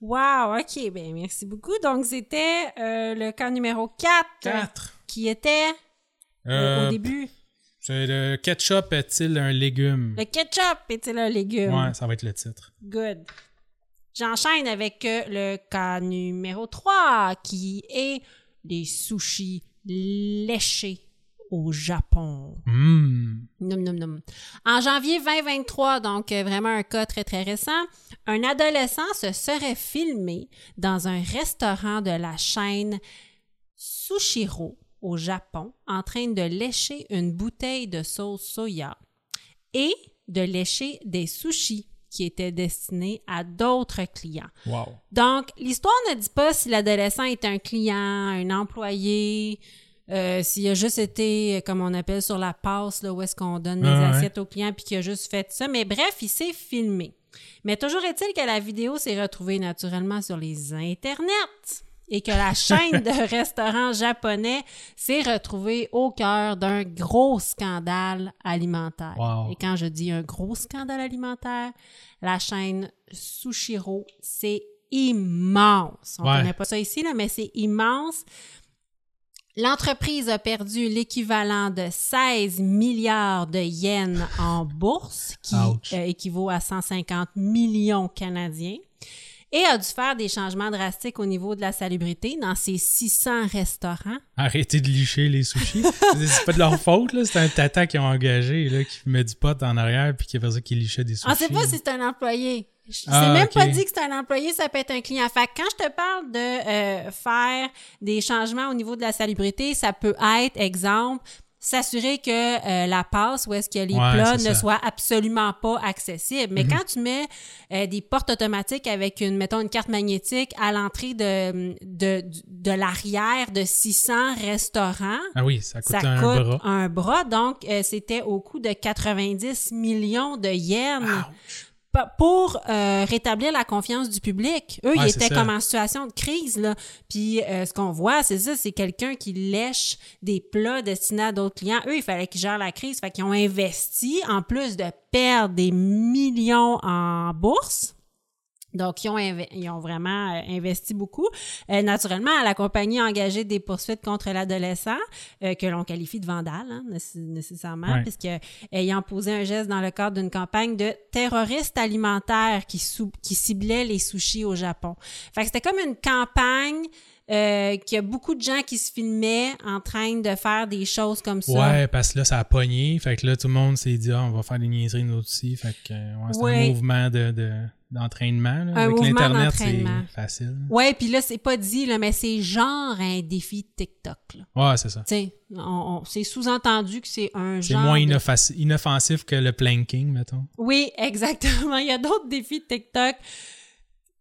Wow, OK, ben merci beaucoup. Donc, c'était euh, le cas numéro 4, Quatre. qui était euh, Euh, au début. C'est le ketchup est-il un légume? Le ketchup est-il un légume? Ouais, ça va être le titre. Good. J'enchaîne avec euh, le cas numéro 3, qui est les sushis léchés au Japon. Nom, nom, nom. En janvier 2023, donc euh, vraiment un cas très très récent, un adolescent se serait filmé dans un restaurant de la chaîne Sushiro au Japon en train de lécher une bouteille de sauce soya et de lécher des sushis qui étaient destinés à d'autres clients. Wow. Donc, l'histoire ne dit pas si l'adolescent est un client, un employé, euh, s'il a juste été, euh, comme on appelle, sur la passe, là, où est-ce qu'on donne les Ah ouais. assiettes aux clients, puis qu'il a juste fait ça. Mais bref, il s'est filmé. Mais toujours est-il que la vidéo s'est retrouvée naturellement sur les internets et que la chaîne de *laughs* restaurants japonais s'est retrouvée au cœur d'un gros scandale alimentaire. Wow. Et quand je dis un gros scandale alimentaire, la chaîne Sushiro, c'est immense. On Ouais. connaît pas ça ici, là, mais c'est immense. L'entreprise a perdu l'équivalent de 16 milliards de yens en bourse, qui euh, équivaut à 150 millions canadiens, et a dû faire des changements drastiques au niveau de la salubrité dans ses 600 restaurants. Arrêtez de licher les sushis. *laughs* c'est pas de leur faute, là. C'est un tata qui ont engagé, là, qui met du pot en arrière puis qui fait ça qui lichait des sushis. On sait pas si c'est un employé. C'est Ah, même ok. pas dit que c'est un employé, ça peut être un client. Fait que quand je te parle de euh, faire des changements au niveau de la salubrité, ça peut être, exemple, s'assurer que euh, la passe où est-ce que les Ouais, plats ne soient absolument pas accessibles. Mais quand tu mets euh, des portes automatiques avec une, mettons, une carte magnétique à l'entrée de, de, de l'arrière de 600 restaurants, Ah oui, ça coûte ça un coûte bras. un bras. Donc, euh, c'était au coût de 90 millions de yens pour euh, rétablir la confiance du public. Eux, Ouais, ils étaient comme en situation de crise. Là. Puis euh, ce qu'on voit, c'est ça, c'est quelqu'un qui lèche des plats destinés à d'autres clients. Eux, il fallait qu'ils gèrent la crise. Fait qu'ils ont investi, en plus de perdre des millions en bourse. Donc, ils ont, ils ont vraiment euh, investi beaucoup. Euh, naturellement, la compagnie a engagé des poursuites contre l'adolescent, euh, que l'on qualifie de vandale, hein, nécess- nécessairement, Ouais. puisque ayant posé un geste dans le cadre d'une campagne de terroristes alimentaires qui, sou- qui ciblait les sushis au Japon. Fait que c'était comme une campagne euh, qu'il y a beaucoup de gens qui se filmaient en train de faire des choses comme ça. Ouais, parce que là, ça a pogné. Fait que là, tout le monde s'est dit, ah, on va faire des niaiseries nous aussi. Fait que, ouais, c'est Ouais. un mouvement de, de, d'entraînement. là. Un Avec mouvement l'Internet, c'est d'entraînement. facile. Ouais, puis là, c'est pas dit, là, mais c'est genre un défi TikTok. Là. Ouais, c'est ça. On- on- c'est sous-entendu que c'est un C'est genre. moins de- inoffac- inoffensif que le planking, mettons. Oui, *laughs* exactement. Il y a d'autres défis de TikTok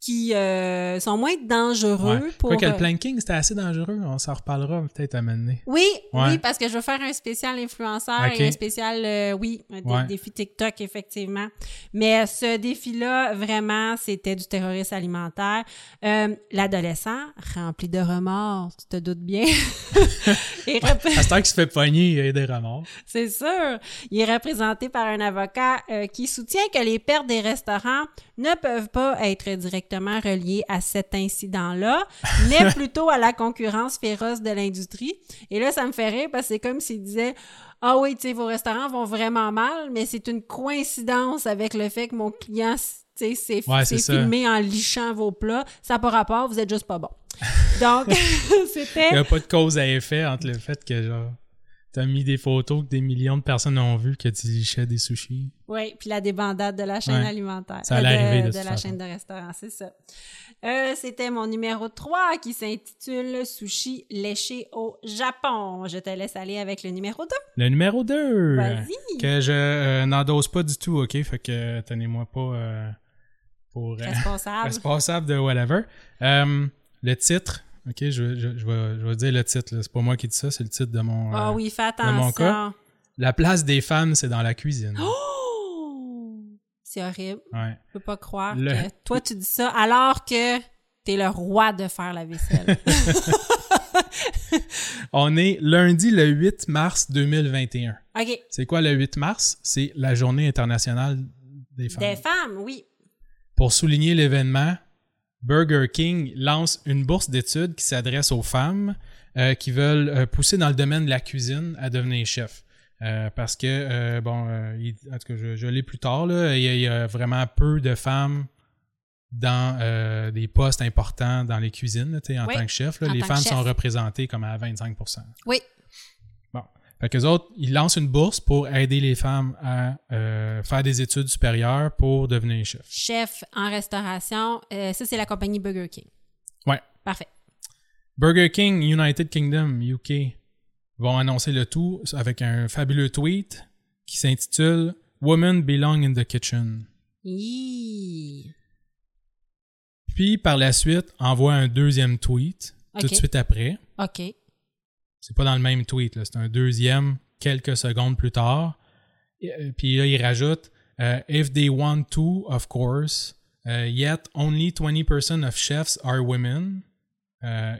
qui euh, sont moins dangereux Ouais. pour... Quoi que le euh, planking, c'était assez dangereux. On s'en reparlera peut-être à mener. Oui, Ouais. oui, parce que je veux faire un spécial influenceur et un spécial, euh, oui, un Ouais. défi TikTok, effectivement. Mais ce défi-là, vraiment, c'était du terrorisme alimentaire. Euh, L'adolescent, rempli de remords, tu te doutes bien. *laughs* Et rep- À ce se fait pogner, il y a des remords. c'est sûr. Il est représenté par un avocat euh, qui soutient que les pertes des restaurants ne peuvent pas être directement reliées à cet incident-là, *laughs* mais plutôt à la concurrence féroce de l'industrie. Et là, ça me fait rire parce que c'est comme s'il disait Ah oui, tu sais, vos restaurants vont vraiment mal, mais c'est une coïncidence avec le fait que mon client tu sais, s'est Ouais, filmé en lichant vos plats. Ça n'a pas rapport, vous êtes juste pas bon. Donc, *laughs* *laughs* c'était. Il n'y a pas de cause à effet entre le fait que, genre, t'as mis des photos que des millions de personnes ont vues que tu lichais des sushis. Oui, puis la débandade de la chaîne Ouais. alimentaire. Ça allait Euh, de, arriver, de de la façon. chaîne de restaurants, c'est ça. Euh, C'était mon numéro 3 qui s'intitule Sushi léché au Japon. Je te laisse aller avec le numéro 2. Le numéro 2. Vas-y. Que je euh, n'endose pas du tout, OK? Fait que tenez-moi pas euh, pour euh, Responsable. *laughs* responsable de whatever. Euh, le titre, OK? Je, je, je, vais, je vais dire le titre. C'est pas moi qui dis ça, c'est le titre de mon... Ah euh, oui, fais dans mon cas. attention. La place des femmes, c'est dans la cuisine. Oh! C'est horrible. Ouais. Je peux pas croire Le- que toi, tu dis ça alors que t'es le roi de faire la vaisselle. *laughs* On est lundi le 8 mars 2021. OK. C'est quoi le 8 mars? C'est la journée internationale des femmes. Des femmes, oui. Pour souligner l'événement, Burger King lance une bourse d'études qui s'adresse aux femmes euh, qui veulent euh, pousser dans le domaine de la cuisine à devenir chef. Euh, parce que, euh, bon, il- en tout cas, je, je l'ai plus tard, là, il y, a, il y a vraiment peu de femmes dans des postes importants dans les cuisines, là, en Oui, tant que chef. là. les femmes chef. sont représentées comme à 25% Oui. Fait qu'eux autres, ils lancent une bourse pour aider les femmes à euh, faire des études supérieures pour devenir chef. Chef en restauration. Euh, ça, c'est la compagnie Burger King. Ouais. Parfait. Burger King United Kingdom UK vont annoncer le tout avec un fabuleux tweet qui s'intitule Women Belong in the Kitchen. Hi. Puis par la suite, envoie un deuxième tweet tout de suite après. OK. C'est pas dans le même tweet, c'est un deuxième quelques secondes plus tard. Et, euh, Puis là, il rajoute euh, If they want to, of course, euh, yet only 20% of chefs are women.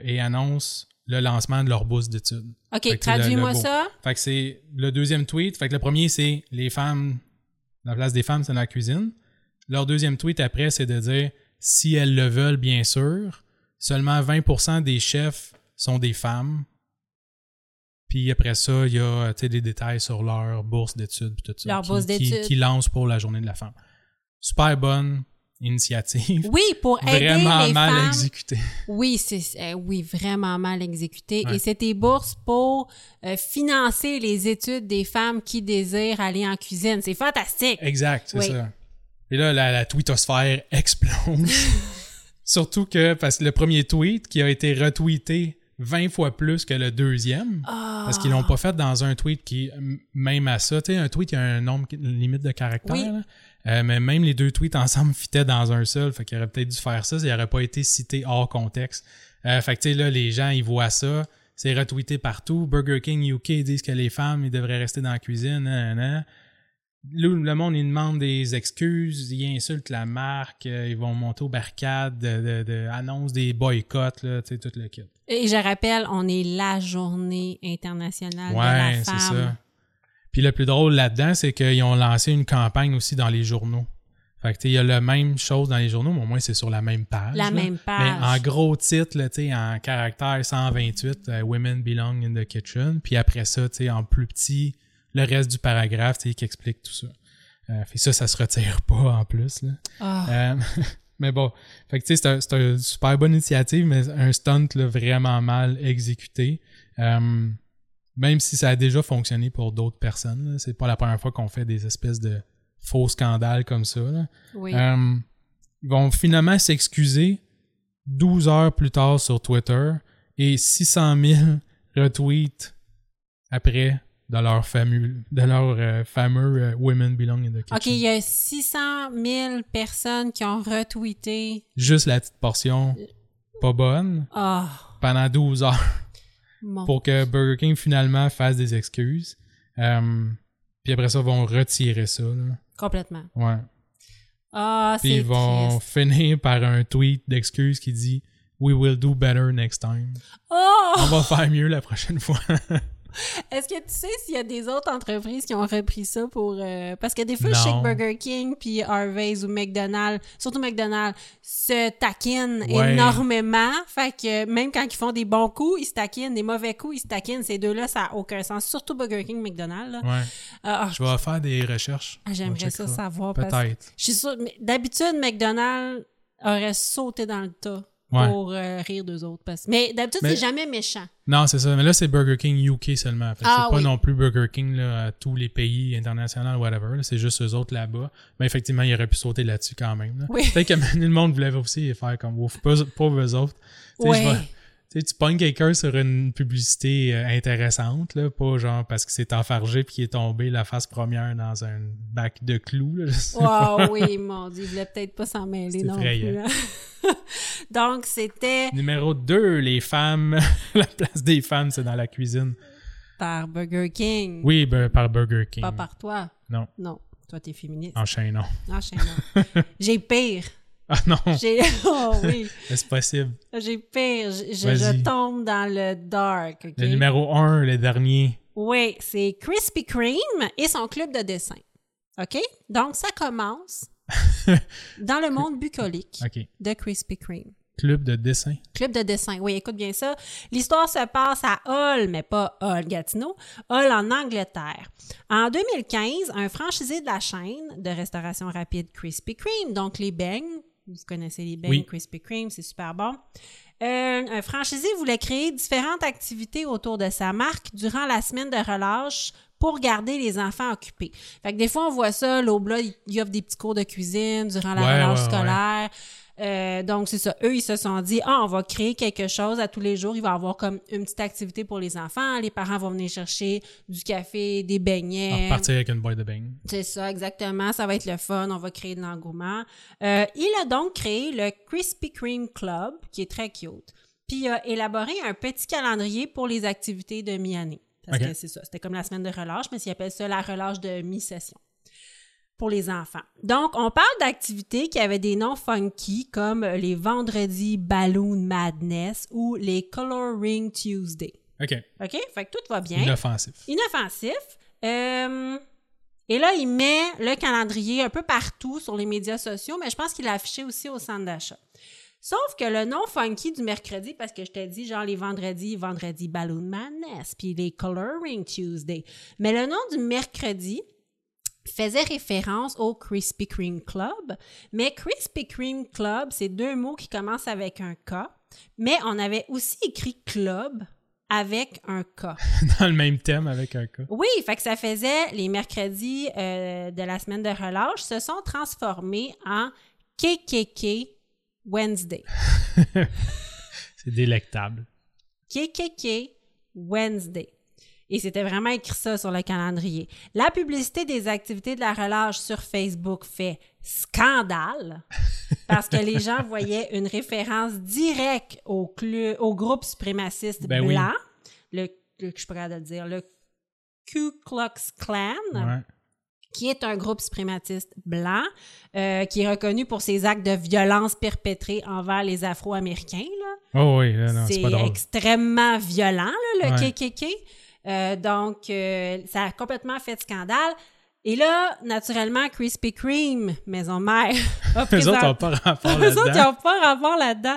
et annonce le lancement de leur bourse d'études. OK, traduis-moi ça. Fait que c'est le deuxième tweet. Fait que le premier, c'est les femmes, la place des femmes, c'est dans la cuisine. Leur deuxième tweet après, c'est de dire si elles le veulent, bien sûr, seulement 20% des chefs sont des femmes. Puis après ça, il y a des détails sur leur bourse d'études tout ça. Leur qui- bourse qui- d'études. Qui lancent pour la journée de la femme. Super bonne initiative. Oui, pour aider Vraiment les mal femmes. exécutée. Oui, c'est euh, oui, vraiment mal exécuté. Ouais. Et c'est des bourses pour euh, financer les études des femmes qui désirent aller en cuisine. C'est fantastique. Exact, c'est Oui. ça. Et là, la, la tweetosphère *laughs* explose. *laughs* Surtout que, parce que le premier tweet qui a été retweeté 20 fois plus que le deuxième, Ah. parce qu'ils l'ont pas fait dans un tweet qui, même à ça, tu sais, un tweet, il y a un nombre, une limite de caractères, Oui. là. Euh, mais même les deux tweets ensemble *laughs* fitaient dans un seul, fait qu'il aurait peut-être dû faire ça, ça n'aurait pas été cité hors contexte. Euh, fait que, tu sais, là, les gens, ils voient ça, c'est retweeté partout. Burger King UK disent que les femmes, ils devraient rester dans la cuisine, nan, nan, nan. Le, le monde, il demande des excuses, ils insultent la marque, euh, ils vont monter aux barricades, de, de, de- annoncent des boycotts, là, tu sais, tout le kit. Et je rappelle, on est la journée internationale de Ouais, la c'est femme. ça. Puis le plus drôle là-dedans, c'est qu'ils ont lancé une campagne aussi dans les journaux. Fait que, il y a la même chose dans les journaux, mais au moins c'est sur la même page. La là. même Mais en page. gros titre, là, en caractère 128, euh, Women belong in the kitchen. Puis après ça, tu sais, en plus petit, le reste du paragraphe, tu sais, qui explique tout ça. Euh, fait ça, ça se retire *laughs* pas en plus, là. Ah. Euh, *laughs* mais bon, fait que tu sais, c'est un- c'est une super bonne initiative, mais un stunt là, vraiment mal exécuté. Euh, même si ça a déjà fonctionné pour d'autres personnes, c'est pas la première fois qu'on fait des espèces de faux scandales comme ça. là. oui. Euh, ils vont finalement s'excuser 12 heures plus tard sur Twitter et 600 000 *laughs* retweets après de leur fameux, de leur euh, fameux euh, Women Belong in the Kitchen. OK, il y a 600 000 personnes qui ont retweeté. Juste la petite portion pas bonne Ah, pendant 12 heures mon... pour que Burger King finalement fasse des excuses. Euh, puis après ça, ils vont retirer ça. là. Complètement. Ouais. Ah, Puis c'est ils vont triste. finir par un tweet d'excuses qui dit We will do better next time. Oh! On va faire mieux la prochaine fois. *laughs* Est-ce que tu sais s'il y a des autres entreprises qui ont repris ça pour... euh, Parce que des fois, je sais Non. que Burger King puis Harvey's ou McDonald's, surtout McDonald's, se taquinent Ouais. énormément. Fait que même quand ils font des bons coups, ils se taquinent. Des mauvais coups, ils se taquinent. Ces deux-là, ça n'a aucun sens. Surtout Burger King, McDonald's. là. ouais. Ah, Je vais faire des recherches. ah, J'aimerais ça savoir. Peut-être. Je suis sûre... mais D'habitude, McDonald's aurait sauté dans le tas Ouais. pour euh, rire d'eux autres. Parce... Mais d'habitude, Mais- c'est jamais méchant. Non, c'est ça. Mais là, c'est Burger King UK seulement. Fait Ah c'est pas oui. non plus Burger King là, à tous les pays internationaux, whatever. là. C'est juste eux autres là-bas. Mais effectivement, il aurait pu sauter là-dessus quand même. là. Oui. Peut-être que *laughs* le monde voulait aussi faire comme. Pas, pauvres eux autres. Ouais. Tu sais, tu pognes quelqu'un sur une publicité euh, intéressante, là, pas genre parce que c'est enfargé puis qu'il est tombé la face première dans un bac de clous. Là. Wow, oui, *laughs* mon Dieu, il voulait peut-être pas s'en mêler non effrayant. plus. hein. *laughs* Donc, c'était Numéro 2, les femmes. *laughs* la place des femmes, c'est dans la cuisine. par Burger King. Oui, ben, par Burger King. Pas par toi. Non, Non, toi, t'es féministe. enchaînons. Enchaînons. J'ai pire. Ah non, *laughs* J'ai... Oh oui, c'est possible. j'ai pire. Je, je- tombe dans le dark? Le numéro 1, le dernier. Oui, c'est Krispy Kreme et son club de dessin. OK? Donc, ça commence *laughs* dans le monde bucolique de Krispy Kreme. Club de dessin. Club de dessin. Oui, écoute bien ça. L'histoire se passe à Hull, mais pas Hull Gatineau, Hull en Angleterre. En 2015, un franchisé de la chaîne de restauration rapide Krispy Kreme, donc les beignes, vous connaissez les beignes Oui. Krispy Kreme, c'est super bon. Euh, un franchisé voulait créer différentes activités autour de sa marque durant la semaine de relâche pour garder les enfants occupés. Fait que des fois, on voit ça, l'Aubla, il offre des petits cours de cuisine durant la Ouais, relâche ouais, ouais. Euh, donc, c'est ça. Eux, ils se sont dit, ah, on va créer quelque chose à tous les jours. Il va y avoir comme une petite activité pour les enfants. Les parents vont venir chercher du café, des On beignets. va partir avec une boîte de beignes. C'est ça, exactement. Ça va être le fun. On va créer de l'engouement. Euh, il a donc créé le Krispy Kreme Club, qui est très cute. Puis il a élaboré un petit calendrier pour les activités de mi-année. Parce que c'est ça. C'était comme la semaine de relâche, mais ils appellent ça la relâche de mi-session pour les enfants. Donc, on parle d'activités qui avaient des noms funky comme les vendredis Balloon Madness ou les Coloring Tuesday. OK. OK? Fait que tout va bien. Inoffensif. Inoffensif. Euh, et là, il met le calendrier un peu partout sur les médias sociaux, mais je pense qu'il l'a affiché aussi au centre d'achat. Sauf que le nom funky du mercredi, parce que je t'ai dit, genre les vendredis, vendredi Balloon Madness, puis les Coloring Tuesday. Mais le nom du mercredi faisait référence au Krispy Kreme Club. Mais Krispy Kreme Club, c'est deux mots qui commencent avec un K. Mais on avait aussi écrit club avec un K. *laughs* Dans le même thème avec un cas. Oui, fait que ça faisait les mercredis euh, de la semaine de relâche se sont transformés en KKK Wednesday. *laughs* C'est délectable. KKK Wednesday. Et c'était vraiment écrit ça sur le calendrier. La publicité des activités de la relâche sur Facebook fait scandale *laughs* parce que les gens voyaient une référence directe au, au groupe suprémaciste Ben oui. blanc, le, le- je de le dire, le Ku Klux Klan, Ouais. qui est un groupe suprématiste blanc, euh, qui est reconnu pour ses actes de violence perpétrés envers les Afro-Américains. Oh oui, c'est extrêmement violent, là, le Ouais. KKK. Euh, donc, euh, ça a complètement fait scandale. Et là, naturellement, Krispy Kreme, maison mère, *laughs* a présenté... autres n'ont pas rapport *laughs* Eux autres, ils là-dedans. n'ont pas rapport là-dedans.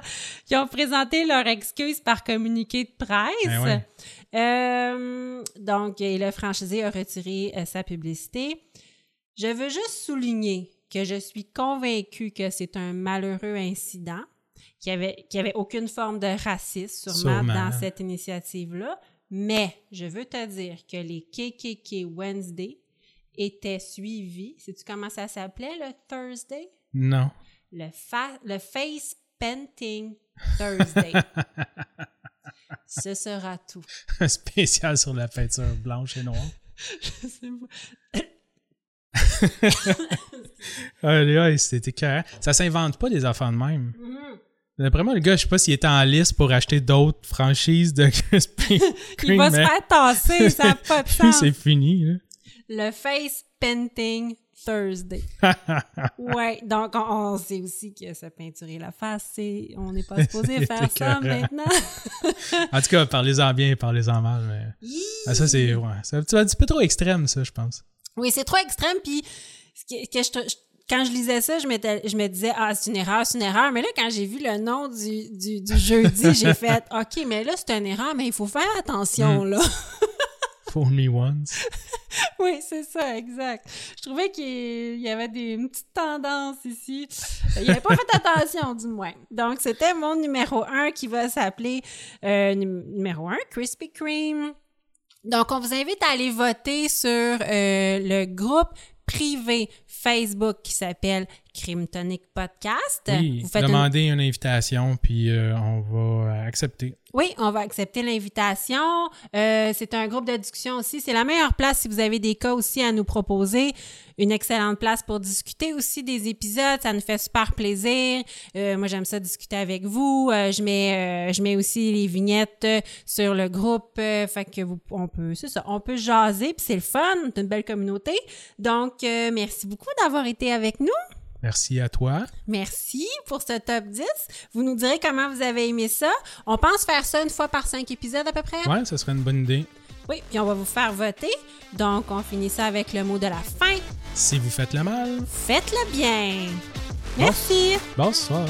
Ils ont présenté leur excuse par communiqué de presse. Ben ouais. Euh, donc, et le franchisé a retiré euh, sa publicité. Je veux juste souligner que je suis convaincue que c'est un malheureux incident, qu'il n'y avait, avait aucune forme de racisme sûrement, Sûrement. dans cette initiative-là. Mais je veux te dire que les KKK Wednesday étaient suivis. Sais-tu comment ça s'appelait, le Thursday? Non. le, fa- le Face Painting Thursday. *laughs* Ce sera tout. Un spécial sur la peinture blanche et noire. *laughs* Je sais pas. *laughs* Allez, ouais, c'était carré. Ça s'invente pas des affaires de même. Mhm. D'après moi, le gars, je sais pas s'il était en liste pour acheter d'autres franchises de *laughs* Krispy *laughs* Il Kreme, va se faire tasser, ça n'a pas de *laughs* sens. c'est fini. Là. Le Face Painting Thursday. ouais, donc on, on sait aussi que se peinturer la face, c'est on n'est pas supposé faire ça maintenant. En tout cas, parlez-en bien, parlez-en mal. Mais... Ah, ça, c'est ouais, c'est un petit, un petit peu trop extrême, ça, je pense. Oui, c'est trop extrême. Puis ce que, que je, te- je- quand je lisais ça, je, me disais ah c'est une erreur, c'est une erreur. Mais là, quand j'ai vu le nom du, du, du jeudi, j'ai *laughs* fait ok, mais là c'est une erreur, mais il faut faire attention Mm. là. *laughs* Fool me once. *laughs* oui, c'est ça, exact. Je trouvais qu'il y avait des une petite tendance ici. Il n'avait pas fait attention, du moins. Donc, c'était mon numéro 1 qui va s'appeler euh, num- numéro 1, Krispy Kreme. Donc, on vous invite à aller voter sur euh, le groupe privé Facebook qui s'appelle Crime Tonic Podcast. Oui, Vous faites demandez une... invitation, puis euh, on va accepter. Oui, on va accepter l'invitation. Euh, c'est un groupe de discussion aussi. C'est la meilleure place si vous avez des cas aussi à nous proposer. Une excellente place pour discuter aussi des épisodes. Ça nous fait super plaisir. Euh, moi, j'aime ça discuter avec vous. Euh, je mets, euh, je mets aussi les vignettes euh, sur le groupe. euh, fait que vous, on peut, c'est ça, on peut jaser. Puis c'est le fun. C'est une belle communauté. Donc, euh, merci beaucoup d'avoir été avec nous. Merci à toi. Merci pour ce top 10. Vous nous direz comment vous avez aimé ça. On pense faire ça une fois par cinq épisodes à peu près. Ouais, ça serait une bonne idée. Oui, puis on va vous faire voter. Donc, on finit ça avec le mot de la fin. Si vous faites le mal, Faites-le bien. Merci. bonsoir.